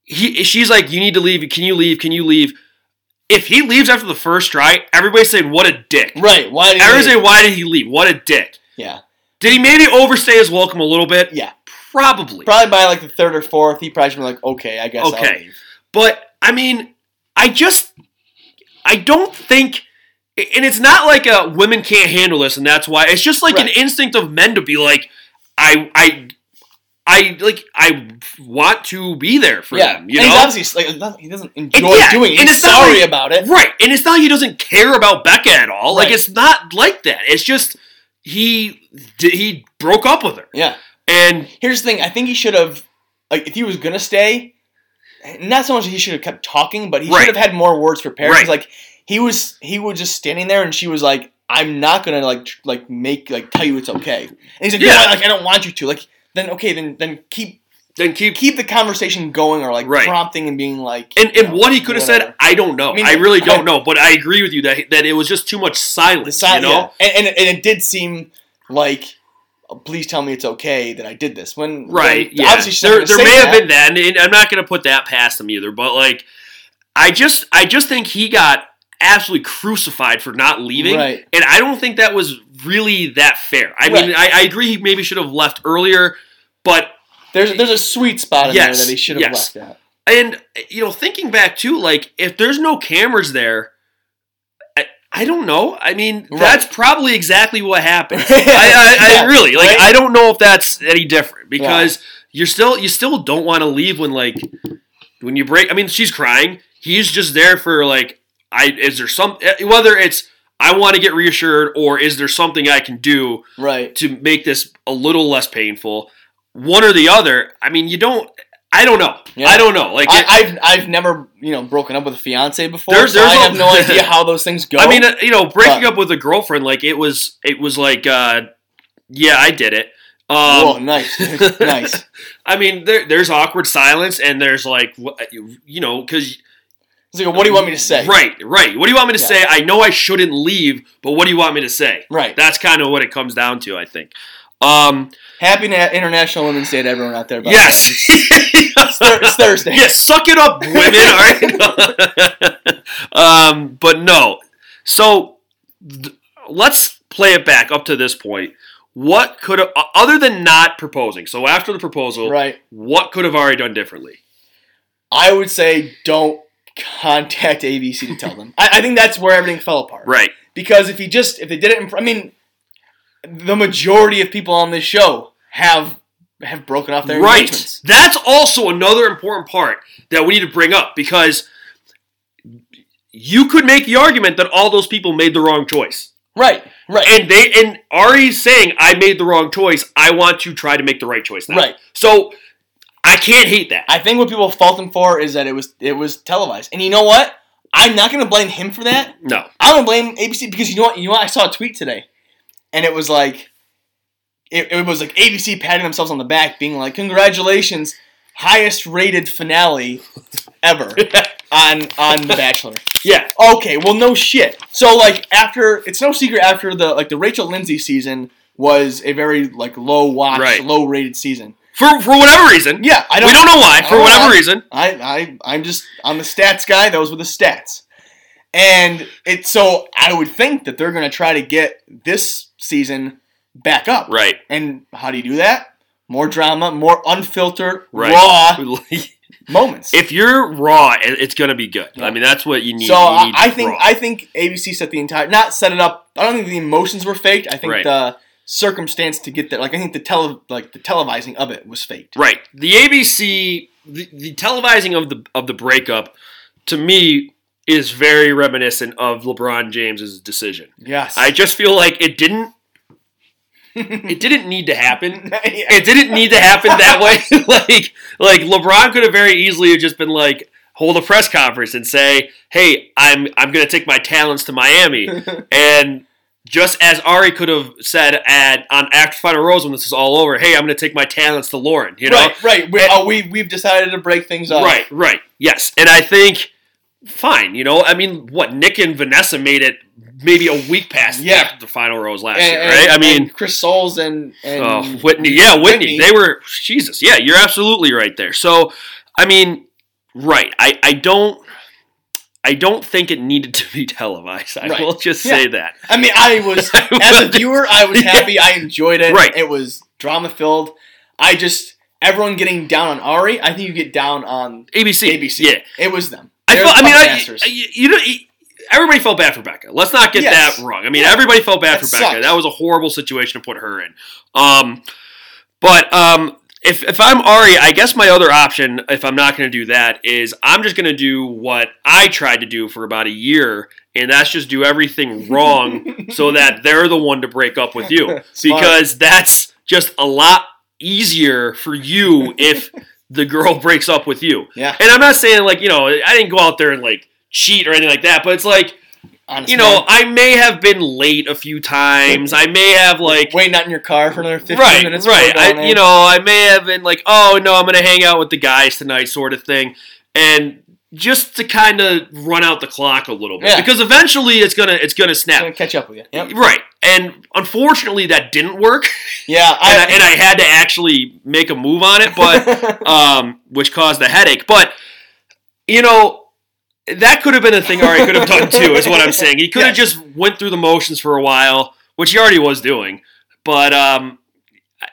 He, she's like, you need to leave. Can you leave? Can you leave? If he leaves after the first try, everybody's saying, what a dick. Right? Why? Did Everybody's saying, why did he leave? What a dick. yeah. Did he maybe overstay his welcome a little bit? Yeah. Probably. Probably by like the third or fourth, he probably should be like, okay, I guess. I'll Okay. But, I mean, I just I don't think and it's not like a women can't handle this and that's why it's just like an instinct of men to be like I I I like I want to be there for yeah, them, you and know? he's obviously like, not- he doesn't enjoy yeah, doing it. and He's it's sorry like- about it. Right. And it's not like he doesn't care about Becca at all. Like it's not like that. It's just he he broke up with her. Yeah. And Here's the thing. I think he should have, like, if he was gonna stay, not so much he should have kept talking, but he Right. should have had more words prepared. Right. Like he was, he was just standing there, and she was like, "I'm not gonna like, tr- like make like tell you it's okay." And he's like, Yeah. "Yeah, like I don't want you to." Like then okay, then then keep then keep keep the conversation going, or like Right. prompting and being like, and, and know, what he could have said. I don't know. I, I mean, really don't I- know. But I agree with you that that it was just too much silence. si- you know? yeah. and, and and it did seem like. "Oh, Please tell me it's okay that I did this. When Right. when- Yeah. obviously there there may have been that, and I'm not going to put that past him either. But like, I just I just think he got absolutely crucified for not leaving, Right. and I don't think that was really that fair. I mean, I, I agree he maybe should have left earlier, but There's there's a sweet spot in Yes, there that he should have yes. left at. And you know, thinking back too, like if there's no cameras there, I, I don't know. I mean, Right. that's probably exactly what happened. I, I, I Yeah, really like. right? I don't know if that's any different because you're still you still don't want to leave when like when you break. I mean, she's crying. He's just there for like. I is there some eh, whether it's I want to get reassured or is there something I can do Right. to make this a little less painful? One or the other. I mean, you don't. I don't know. Yeah. I don't know. Like I, I've I've never you know broken up with a fiance before, There's- so there's I a- have no idea how those things go. I mean, uh, you know, breaking But- up with a girlfriend, like it was, it was like, uh, yeah, I did it. whoa, Um, nice, nice. I mean, there, there's awkward silence, and there's like, you know, because It's like, what do you want me to say? right, right. What do you want me to Yeah. say? I know I shouldn't leave, but what do you want me to say? Right. That's kind of what it comes down to, I think. Um, Happy Na- International Women's Day to everyone out there. by the yes. way. It's, it's Thursday. Yeah, suck it up, women. all right. um, but no. So th- let's play it back up to this point. What could have, other than not proposing? So after the proposal, Right. what could have already done differently? I would say don't contact ABC to tell them. I, I think that's where everything fell apart. Right. Because if he just if they did it, in, I mean, the majority of people on this show have have broken off their Right. engagements. That's also another important part that we need to bring up because you could make the argument that all those people made the wrong choice. Right. Right. And they and Arie's saying I made the wrong choice. I want to try to make the right choice now. Right. So I can't hate that. I think what people fault him for is that it was it was televised. And you know what? I'm not gonna blame him for that. no. I'm gonna blame ABC because you know what? You know what? I saw a tweet today, and it was like, it, it was like ABC patting themselves on the back, being like, "Congratulations, highest rated finale ever on on The Bachelor." Yeah. Okay, well, no shit. So like after it's no secret after the like the Rachel Lindsay season was a very like low watch, Right. low rated season. For for whatever reason. Yeah, I don't. we don't know why. For oh, whatever why. reason. I, I I'm just I'm the stats guy. Those were the stats, and it so I would think that they're gonna try to get this season back up. Right. And how do you do that? More drama, more unfiltered, Right. raw moments. if you're raw, it's gonna be good. I mean, that's what you need. so You I, need I think raw. I think ABC set the entire not set it up. I don't think the emotions were faked. I think Right. the circumstance to get there, like I think the tele like the televising of it was faked. Right. The ABC, the, the televising of the of the breakup, to me, is very reminiscent of LeBron James's decision. Yes. I just feel like it didn't. It didn't need to happen. It didn't need to happen that way. like, like LeBron could have very easily have just been like, hold a press conference and say, "Hey, I'm I'm going to take my talents to Miami," and just as Arie could have said at on Act Final Rose when this is all over, "Hey, I'm going to take my talents to Lauren," you know, right, right. We, oh, we we've decided to break things up. Right, right. Yes. And I think fine, you know, I mean, what Nick and Vanessa made it maybe a week past Yeah. after the final rose last And, year, and- right? I mean, and Chris Soules and, and oh, Whitney, yeah, Whitney, Whitney. They were Jesus. Yeah, you're absolutely right there. So, I mean, right. I I don't I don't think it needed to be televised. I Right. will just Yeah. say that. I mean, I was as a viewer, I was happy. I enjoyed it. Right. It was drama filled. I just everyone getting down on Arie. I think you get down on ABC. ABC. Yeah. It was them. I felt. I mean, I. I- you know, everybody felt bad for Becca. Let's not get Yes. that wrong. I mean, Yeah. everybody felt bad That for Becca. That was a horrible situation to put her in. Um, but um, if if I'm Arie, I guess my other option, if I'm not going to do that, is I'm just going to do what I tried to do for about a year, and that's just do everything wrong so that they're the one to break up with you because that's just a lot easier for you if the girl breaks up with you. Yeah. And I'm not saying like, you know, I didn't go out there and like cheat or anything like that, but it's like, Honest you know, man. I may have been late a few times. I may have like waiting out in your car for another 15 right, minutes. right. I, you know, I may have been like, oh no, I'm gonna hang out with the guys tonight, sort of thing, and just to kind of run out the clock a little bit Yeah. because eventually it's gonna it's gonna It's snap. gonna catch up with you. Yep. Right, and unfortunately that didn't work, Yeah, and I, and I had to actually make a move on it, but um, which caused the headache. But you know, that could have been a thing Arie could have done too. Is what I'm saying. He could have just went through the motions for a while, which he already was doing. But um,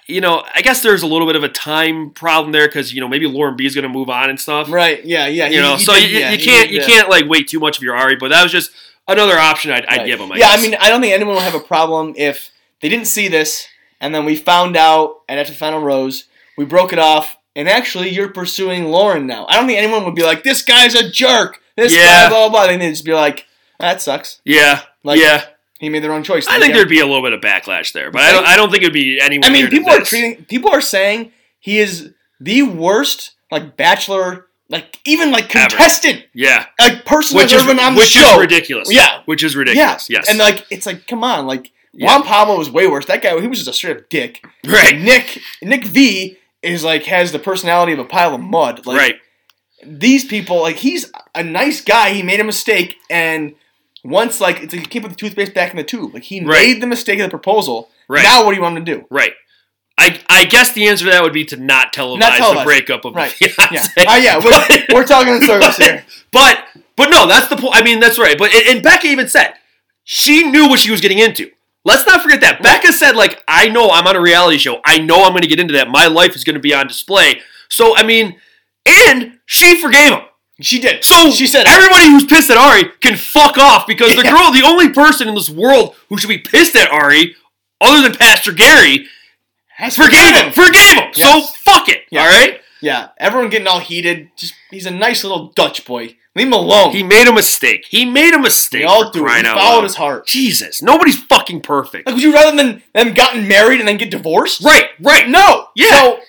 you know, I guess there's a little bit of a time problem there because you know maybe Lauren B is going to move on and stuff. right. Yeah, yeah. You he- know, he so did- you, yeah, you can't did, you uh, can't like wait too much of your Arie. But that was just another option I'd, I'd Right. give him. I yeah, guess. I mean, I don't think anyone will have a problem if they didn't see this and then we found out, and after the final rose, we broke it off, and actually you're pursuing Lauren now. I don't think anyone would be like, "This guy's a jerk." This Yeah. guy, blah blah blah. I they'd just be like, "That sucks. yeah, Like, yeah. He made the wrong choice." I think Yeah. there'd be a little bit of backlash there, but I don't. I don't think it'd be anyone. I mean, people are treating. People are saying he is the worst, like bachelor, like even like Ever. contestant, Yeah, like person which is ever on the which show. is ridiculous. Yeah. which is Yeah, ridiculous. Yes, and like it's like, come on, like Yeah. Juan Pablo was way worse. That guy, he was just a straight up dick. right, Nick Nick V is like has the personality of a pile of mud. Like right. these people, like he's a nice guy. He made a mistake, and once like it's like he keep put the toothpaste back in the tube. Like he Right. made the mistake of the proposal. Right. Now what do you want him to do? Right. I, I guess the answer to that would be to not televise, Not televise the breakup of Right. Yeah. Oh yeah, we're, we're talking in circles here. But but no, that's the point. I mean, that's right. But and, and Becca even said she knew what she was getting into. Let's not forget that. Becca said, like, I know I'm on a reality show. I know I'm going to get into that. My life is going to be on display. So I mean, and she forgave him. She did. So she said everybody who's pissed at Arie can fuck off because the Yeah. girl, the only person in this world who should be pissed at Arie, other than Pastor Gary, Has forgave him. Forgave him. So fuck it. All right. Yeah, everyone getting all heated. Just he's a nice little Dutch boy. Leave him alone. He made a mistake. He made a mistake. they all do. He followed his heart. Jesus, nobody's fucking perfect. Like, would you rather than them gotten married and then get divorced? Right, right, No. Yeah. So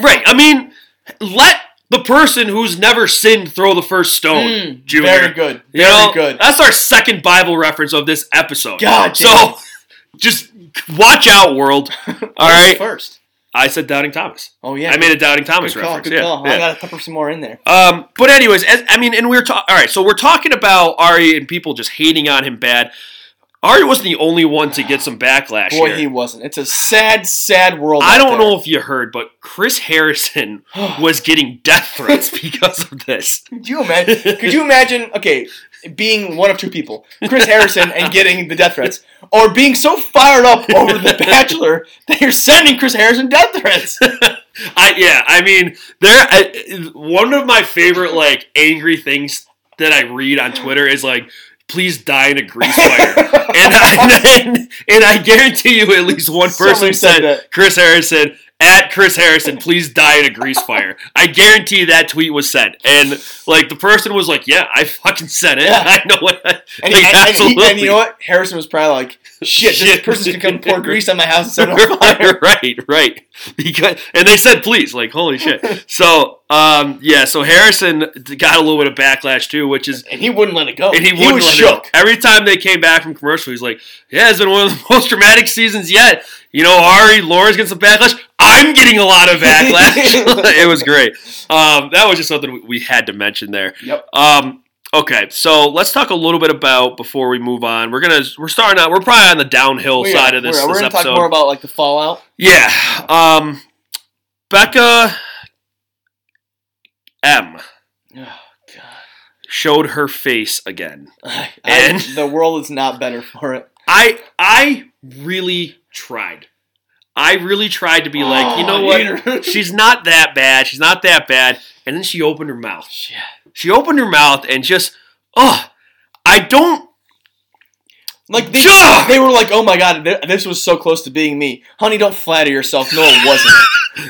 right. I mean, let the person who's never sinned throw the first stone. mm, Junior. very good. You Very know, good. That's our second Bible reference of this episode. God So damn. just watch out, world. All right. First. I said Doubting Thomas. Oh yeah. I made a Doubting Thomas good call. reference. Good yeah, call. yeah. I gotta pepper some more in there. Um, but anyways, as, I mean, and we are talking. All right, so we're talking about Arie and people just hating on him bad. Arie wasn't the only one to get some backlash Boy, here. he wasn't. It's a sad, sad world. I don't there. know if you heard, but Chris Harrison was getting death threats because of this. Could you imagine? Could you imagine? Okay, being one of two people, Chris Harrison, and getting the death threats, or being so fired up over The Bachelor that you're sending Chris Harrison death threats. I yeah, I mean, there. I, one of my favorite like angry things that I read on Twitter is like, "Please die in a grease fire," and I, and, and I guarantee you, at least one person Somebody said said. Chris Harrison. At Chris Harrison, please die in a grease fire. I guarantee that tweet was sent, and like the person was like, "Yeah, I fucking sent it. Yeah. I know what." And, like, he, and, and, he, and you know what? Harrison was probably like, "Shit, this Shit. person's gonna come pour grease on my house and set it on fire." right, right. Because and they said please, like holy shit. So um, yeah, so Harrison got a little bit of backlash too, which is And he wouldn't let it go. and he, he wouldn't was let it shook. go. Every time they came back from commercial, he's like, "Yeah, it's been one of the most dramatic seasons yet." You know, Arie, Laura's getting some backlash. I'm getting a lot of backlash. it was great. Um, that was just something we- had to mention there. Yep. Um, okay, so let's talk a little bit about before we move on. We're gonna we're starting out. We're probably on the downhill We side are. of this, We're, we're this gonna episode. talk more about like the fallout. Yeah. Um Bekah M Oh, God. showed her face again. I, And- the world is not better for it. I I really tried. I really tried to be like, you know Oh, what? She's not that bad. She's not that bad. and then she opened her mouth. She opened her mouth and just, oh, I don't. Like they, Ugh! they were like, "Oh my god, this was so close to being me." Honey, don't flatter yourself. No, it wasn't.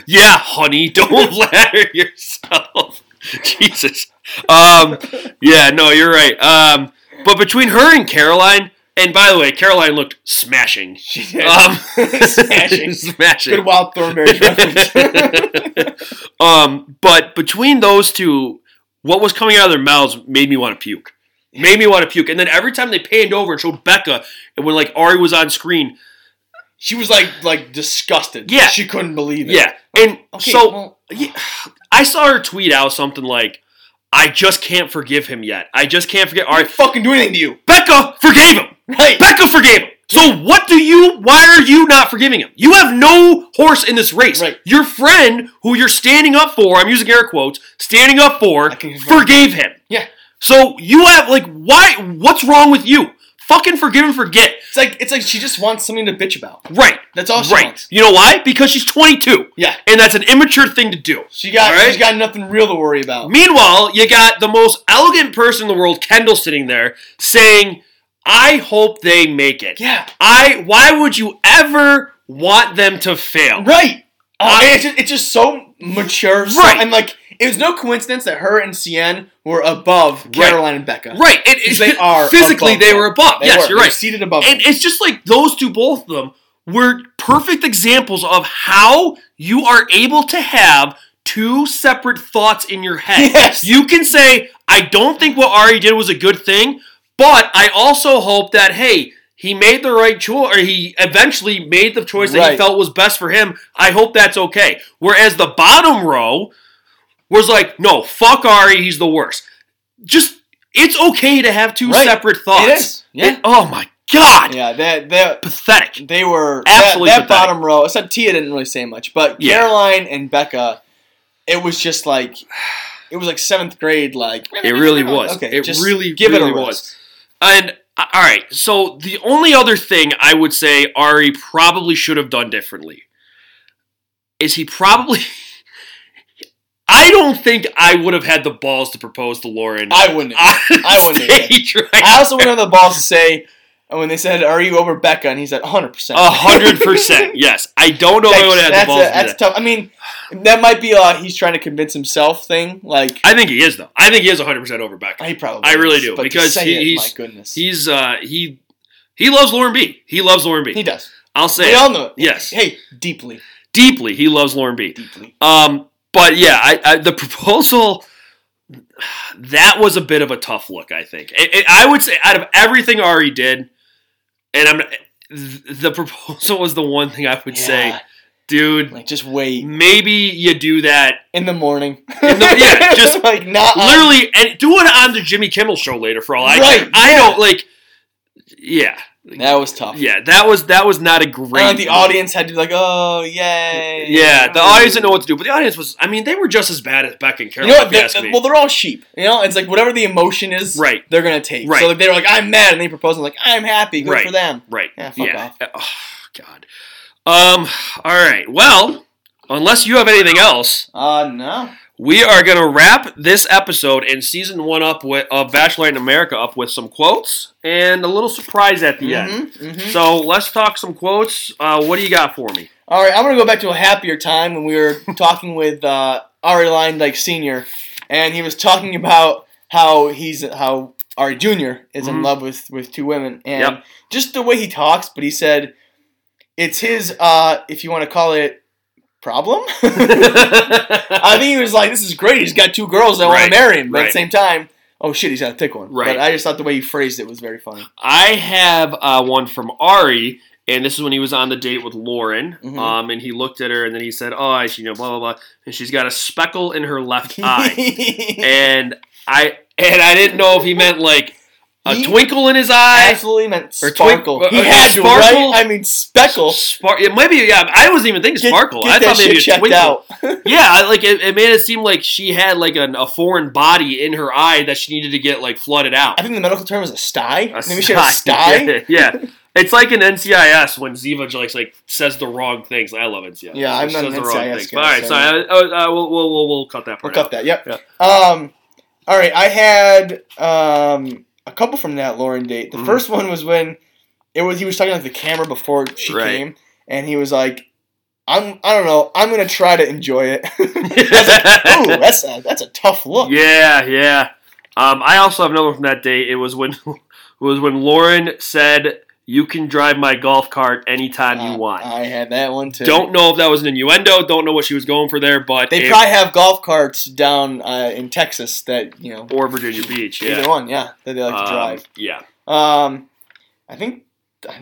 Yeah, honey, don't flatter yourself. Jesus. Um, yeah, no, you're right. Um, but between her and Caroline, and by the way, Caroline looked smashing. She did. Um, Smashing. smashing. Good Wild Thornberry reference. um, but between those two, what was coming out of their mouths made me want to puke. Made me want to puke. And then every time they panned over and showed Becca, and when like Arie was on screen, she was like like disgusted. Yeah. she couldn't believe it. yeah. And Okay, so well, yeah, I saw her tweet out something like, "I just can't forgive him yet. I just can't forget." All right, fucking do anything to you. Becca forgave him. Right. Becca forgave him. So what do you? Why are you not forgiving him? You have no horse in this race. Right. Your friend, who you're standing up for, I'm using air quotes, standing up for, forgave him. Yeah. So you have like, why? What's wrong with you? Fucking forgive and forget. It's like it's like she just wants something to bitch about. Right. That's all she right. wants. You know why? Because she's 22, Yeah. and that's an immature thing to do. She got right. she's got nothing real to worry about. Meanwhile, you got the most elegant person in the world, Kendall, sitting there saying, "I hope they make it." Yeah. I. Why would you ever want them to fail? Right. Uh, it's, just, it's just so mature. So, Right. And like, it was no coincidence that her and Seinne were above Caroline and Becca. Right. It, it- they are physically they them. were above. They yes, were. you're They were right. seated above And them. it's just like those two, both of them, were perfect examples of how you are able to have two separate thoughts in your head. Yes. You can say, I don't think what Arie did was a good thing, but I also hope that, hey, he made the right choice, or he eventually made the choice that he felt was best for him. I hope that's okay. Whereas the bottom row was like, no, fuck Arie, he's the worst. Just, it's okay to have two Right. separate thoughts. It is. Yeah. It- oh my god, yeah. They they pathetic. they were Absolutely that, that bottom row. Except Tia didn't really say much, but Yeah. Caroline and Becca, it was just like it was like seventh grade. Like It really was. Okay, it really, give really it a was. And uh, all right, so the only other thing I would say Arie probably should have done differently is he probably. I don't think I would have had the balls to propose to Lauren. I wouldn't. I wouldn't right? I also wouldn't have the balls to say when they said, "Are you over Becca?" and he said, "100 percent." A hundred percent, yes. I don't know if I would have the that's balls a, to do that's that. tough. I mean, that might be a he's trying to convince himself thing. Like I think he is though. I think he is hundred percent over Becca. he probably. I really is, do, because he- it, he's- my goodness, He's uh he he loves Lauren B. He loves Lauren B. he does. I'll say We it. all know it. Yes. Hey, deeply, deeply. He loves Lauren B. deeply. Um, but yeah, I, I, the proposal that was a bit of a tough look. I think It- it- I would say out of everything Arie did, and I'm the proposal was the one thing I would say, dude. Like just wait Maybe you do that in the morning. In the- yeah, just like not on- literally, and do it on the Jimmy Kimmel show later for all I care. Right, I don't like. Yeah, That was tough. yeah, that was that was not a great. the audience had to be like, "Oh, yay!" Yeah, the audience didn't know what to do, but the audience was. I mean, they were just as bad as Beck and You Carol. know you They're- ask me. well, they're all sheep. You know, it's like whatever the emotion is, Right. They're gonna take. Right. So like, they were like, "I'm mad," and they propose, and like, "I'm happy." Good Right. for them. Right. Yeah, fuck yeah. off. Oh, God. Um. All right. Well, unless you have anything else, Uh no. We are gonna wrap this episode and season one up with of Bachelor in America up with some quotes and a little surprise at the end. Mhm, mhm. So let's talk some quotes. Uh, what do you got for me? All right, I'm gonna go back to a happier time when we were talking with uh, Arie Luyendyk Senior, and he was talking about how he's how Arie Junior is in Mhm. love with with two women, and Yep. just the way he talks. But he said it's his, uh, if you want to call it, problem. I think he was like, "This is great. He's got two girls that want to marry him." But at the same time, oh shit, he's got to pick one. Right. But I just thought the way he phrased it was very funny. I have uh, one from Arie, and this is when he was on the date with Lauren. Mhm. Um, and he looked at her, and then he said, "Oh, I, you know, blah blah blah," and she's got a speckle in her left eye, and I and I didn't know if he meant like a He twinkle in his eye. Absolutely meant sparkle. twink- he uh, had to, sparkle? right? I mean, speckle. Spar- it might be, yeah. I wasn't even thinking Get, sparkle. get I thought maybe a checked twinkle. out. Yeah, I- like it, it made it seem like she had like an, a foreign body in her eye that she needed to get like flooded out. I think the medical term is a sty. A Maybe she had a sty. yeah. It's like an NCIS when Ziva like like says the wrong things. I love NCIS. Yeah, I'm not says an NCIS things. guy, But all right, so- so uh, uh, we'll, we'll we'll we'll cut that We'll part. cut that. Yep. Um, all right, I had um, a couple from that Lauren date. The Mhm. first one was when it was he was talking to the camera before she Right. came, and he was like, "I'm I don't know, I'm gonna try to enjoy it." Like, Ooh, that's a that's a tough look. Yeah, yeah. Um, I also have another one from that date. It was when it was when Lauren said, "You can drive my golf cart anytime Uh, you want." I had that one too. don't know if that was an innuendo. Don't know what she was going for there, but they it- probably have golf carts down uh, in Texas that you know or Virginia Beach. either one, yeah, that they like to Um, drive. Yeah, Um, I think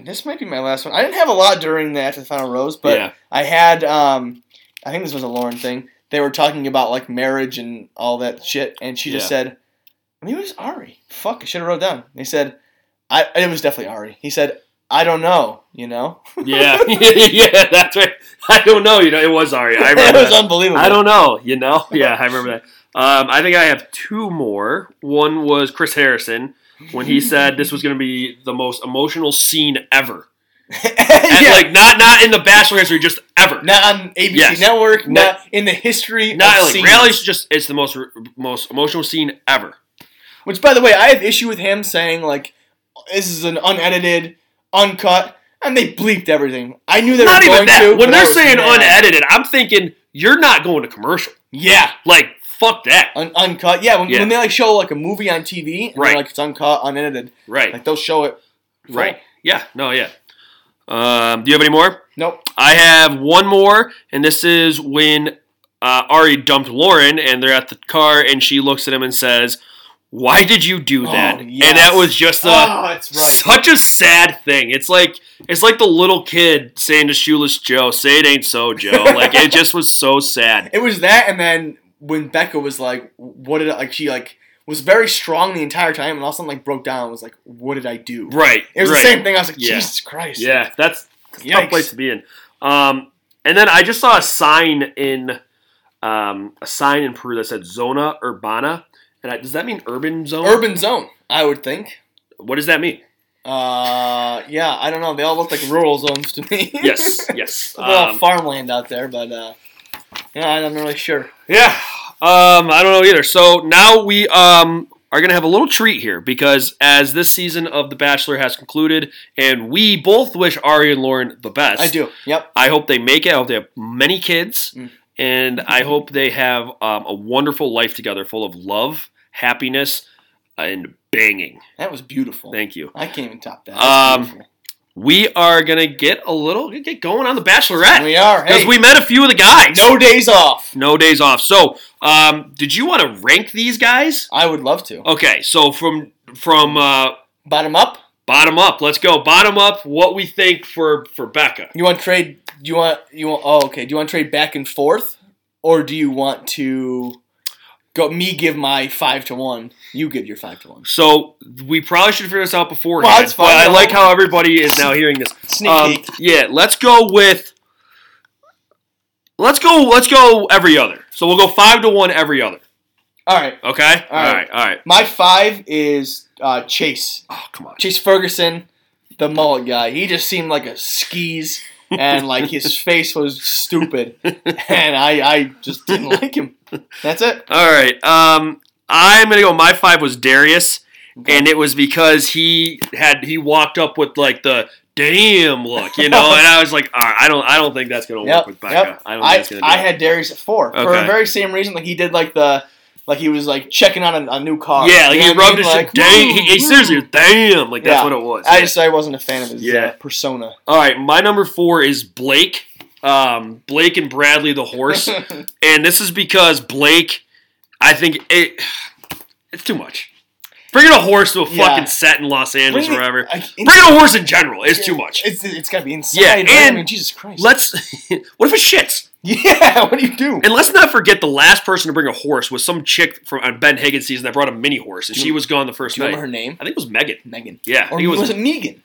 this might be my last one. I didn't have a lot during the After the Final Rose, but yeah, I had. Um, I think this was a Lauren thing. They were talking about like marriage and all that shit, and she just Yeah. said, mean, it was Arie." Fuck, I should have wrote down. They said, "I." It was definitely Arie. He said, "I don't know." You know, yeah, yeah. That's right. I don't know. You know, it was Arie. I it was that. unbelievable. I don't know. You know. Yeah, I remember that. Um, I think I have two more. One was Chris Harrison when he said this was going to be the most emotional scene ever. And, yeah. like not not in the Bachelor history, just ever. not on ABC Yes. Network, No. not in the history Not of like scenes. reality's just it's the most most emotional scene ever. Which, by the way, I have issue with him saying like, "This is an unedited, uncut," and they bleeped everything. I knew they Not were even going that. to. when they're saying mad. unedited, I'm thinking you're not going to commercial. yeah, Like fuck that. un- uncut. Yeah, when, Yeah. when they like show like a movie on TV, and Right. like it's uncut, unedited. Right. Like they'll show it. full. Right. Yeah. No. Yeah. Um, do you have any more? Nope. I have one more, and this is when uh, Arie dumped Lauren, and they're at the car, and she looks at him and says, "Why did you do Oh, that?" yes. And that was just a oh, right. such a sad thing. It's like it's like the little kid saying to Shoeless Joe, "Say it ain't so, Joe." like it just was so sad. It was that, and then when Becca was like, "What did I, like?" She like was very strong the entire time, and all of a sudden like broke down. and Was like, "What did I do?" Right. It was right. the same thing. I was like, Yeah. "Jesus Christ!" Yeah, that's a tough place to be in. Um, and then I just saw a sign in um, a sign in Peru that said Zona Urbana. And I, does that mean urban zone? Urban zone, I would think. What does that mean? Uh, yeah, I don't know. They all look like rural zones to me. Yes, yes. All Um, farmland out there, but uh, yeah, I'm not really sure. yeah. Um, I don't know either. So now we um, are going to have a little treat here because as this season of The Bachelor has concluded, and we both wish Arie and Lauren the best. I do. Yep. I hope they make it. I hope they have many kids, Mm. and I hope they have um, a wonderful life together, full of love, happiness, and banging. That was beautiful. Thank you. I can't even top that. That's Um. We are gonna get a little get going on the Bachelorette we are. because Hey, we met a few of the guys. no days off. no days off. So, um, did you want to rank these guys? I would love to. Okay, so from from uh, Bottom up. bottom up, let's go bottom up. What we think for for Becca? You want to trade? You want? You want? Oh, okay. Do you want to trade back and forth, or do you want to go? Me give my five to one. You give your five to one. So we probably should figure this out beforehand. Well, that's fine. But I like how everybody is now hearing this. Sneak Um, peek. yeah, let's go with. Let's go. Let's go every other. So we'll go five to one every other. All right. Okay. All all right. right. All right. My five is uh, Chase. Oh come on. Chase Ferguson, the mullet guy. He just seemed like a skis, and like his face was stupid, and I I just didn't like him. That's it. All right. Um, I'm gonna go. My five was Darius, and it was because he had he walked up with like the damn look, you know, and I was like, all right, I don't, I don't think that's gonna work with Becca. Yep. I don't think I, that's gonna. Do I had Darius at four for the very same reason. Like he did like the like he was like checking on a, a new car. yeah, like You he know I rubbed his like, shit. Dang, he, he seriously, woo." damn, like that's Yeah. what it was. I Yeah. just I wasn't a fan of his Yeah. uh, persona. All right, my number four is Blake. Um, Blake and Bradley the horse, and this is because Blake, I think it, it's too much. Bringing a horse to a Yeah. fucking set in Los Angeles or Bring it- whatever. Bringing a horse in general is too much. It's it's got to be insane. Yeah, right? I and mean, Jesus Christ. Let's. what if it shits? yeah, what do you do? And let's not forget the last person to bring a horse was some chick from on Ben Higgins season that brought a mini horse, and Do she you- was gone the first Do you night. remember her name? I think it was Megan. Megan. Yeah, Or it was. was it Megan?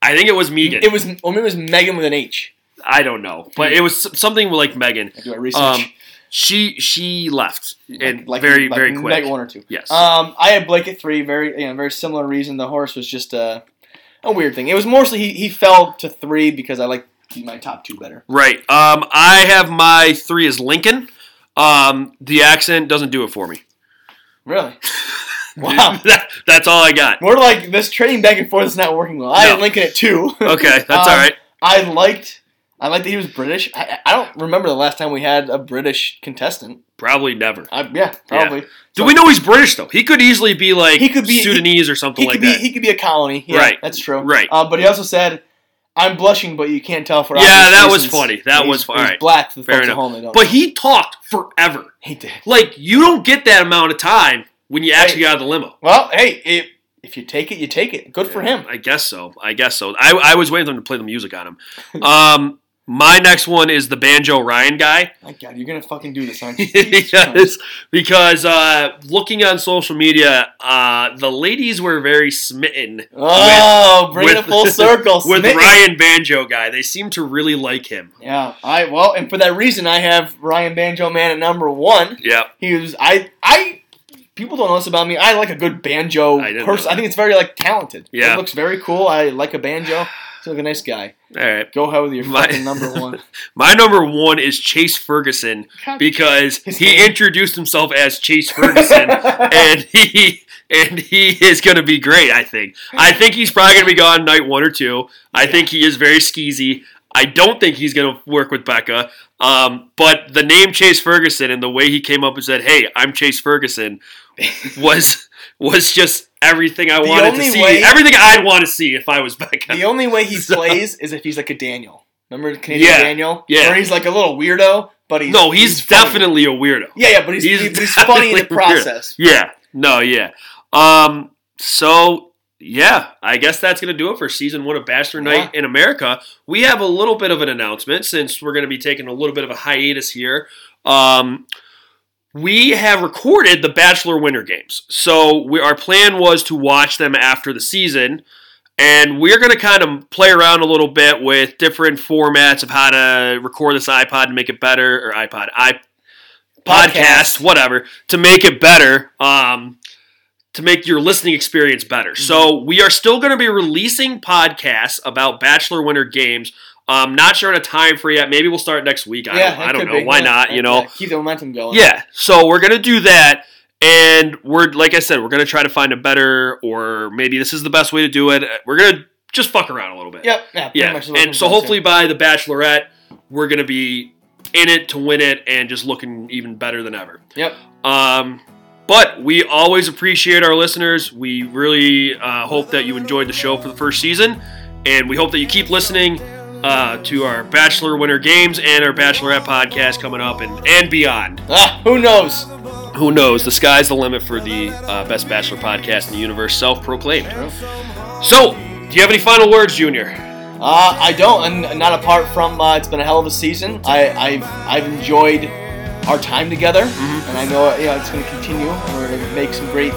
I think it was Megan. It was, or maybe it was Megan with an H. I don't know, but it was something like Megan. I do my research. Um, she she left and like, very like very quick. One or two. Yes. Um, I had Blake at three. Very, you know, very similar reason. The horse was just a, a weird thing. It was mostly he, he fell to three because I like my top two better. Right. Um, I have my three is Lincoln. Um, the accent doesn't do it for me. Really? Wow. That- that's all I got. We're like this trading back and forth is not working well. I No. had Lincoln at two. Okay, that's Um, all right. I liked I liked that he was British. I, I don't remember the last time we had a British contestant. Probably never. I, yeah, probably. Do So- we know he's British though? He could easily be like He could be- Sudanese or something He like could be that. he could be a colony. Yeah, Right. That's true. Right. Uh, but he also said, "I'm blushing, but you can't tell for Yeah, that was funny. That He's- was funny. he's alright. black for the Fair folks at home. They don't. but he talked forever. he did. Like you don't get that amount of time when you actually got out of the limo. Well, hey, if if you take it, you take it. Good for him. I guess so. I guess so. I, I was waiting for them to play the music on him. Um, my next one is the Banjo Ryan guy. My God, you're gonna fucking do this, aren't you? Yes, because uh, looking on social media, uh, the ladies were very smitten Oh, bring with- it full circle. with Smitten. Ryan Banjo guy. They seem to really like him. Yeah, I well, and for that reason, I have Ryan Banjo Man at number one. Yeah, He was I I. People don't know this about me. I like a good banjo I person. I think it's very like talented. Yeah. it looks very cool. I like a banjo. Like a nice guy. all right. Go ahead with your My- fucking number one. My number one is Chase Ferguson because he name. introduced himself as Chase Ferguson, and he and he is going to be great. I think. I think he's probably going to be gone night one or two. I think he is very skeezy. I don't think he's going to work with Becca. Um, but the name Chase Ferguson and the way he came up and said, "Hey, I'm Chase Ferguson," was was just everything I The wanted to see. way- everything I'd want to see if I was Becca. the only way he So- plays is if he's like a Daniel. Remember Canadian Yeah, Daniel? yeah. Where he's like a little weirdo, but he's no, he's, funny. definitely a weirdo. yeah, yeah, but he's he's he's, he's funny in the process. Yeah. No, yeah. Um so yeah, I guess that's going to do it for season 1 of Bachelor Night in America. We have a little bit of an announcement since we're going to be taking a little bit of a hiatus here. Um we have recorded the Bachelor Winter Games. So we, our plan was to watch them after the season. And we're going to kind of play around a little bit with different formats of how to record this iPod and make it better, or iPod, i podcast, Podcast. whatever, to make it better, um, to make your listening experience better. So we are still going to be releasing podcasts about Bachelor Winter Games. Um, not sure on a time for yet. Maybe we'll start next week. I yeah, don't, I don't know. Why not? You know. keep the momentum going. Yeah, so we're gonna do that, and we're like I said, we're gonna try to find a better, or maybe this is the best way to do it. We're gonna just fuck around a little bit. Yep. Yeah. yeah, much is what it and so hopefully by the Bachelorette, we're gonna be in it to win it, and just looking even better than ever. Yep. Um, but we always appreciate our listeners. We really uh, hope that you enjoyed the show for the first season, and we hope that you keep listening uh, to our Bachelor Winter Games and our Bachelorette podcast coming up and, and beyond. Ah, who knows? Who knows? The sky's the limit for the uh, best Bachelor podcast in the universe, self-proclaimed. So, do you have any final words, Junior? Uh, I don't, and not apart from uh, it's been a hell of a season. I, I've I've enjoyed our time together, Mm-hmm. and I know you know, it's going to continue. and We're going to make some great,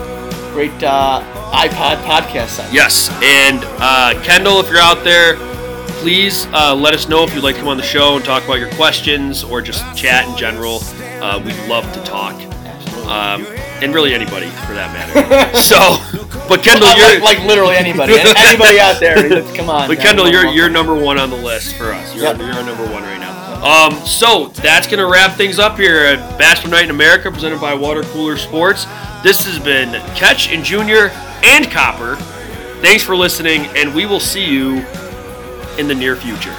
great uh, iPod podcasts. Yes, and uh, Kendall, if you're out there, please uh, let us know if you'd like to come on the show and talk about your questions or just chat in general. Uh, we'd love to talk, um, and really anybody for that matter. so, but Kendall, like, you're like literally anybody, anybody out there. Come on, But. Kendall, you're you're number one on the list for us. You're, Yep. you're our number one. Um, so that's gonna wrap things up here at Bachelor Night in America, presented by Water Cooler Sports. This has been Catch and Junior and Copper. Thanks for listening, and we will see you in the near future.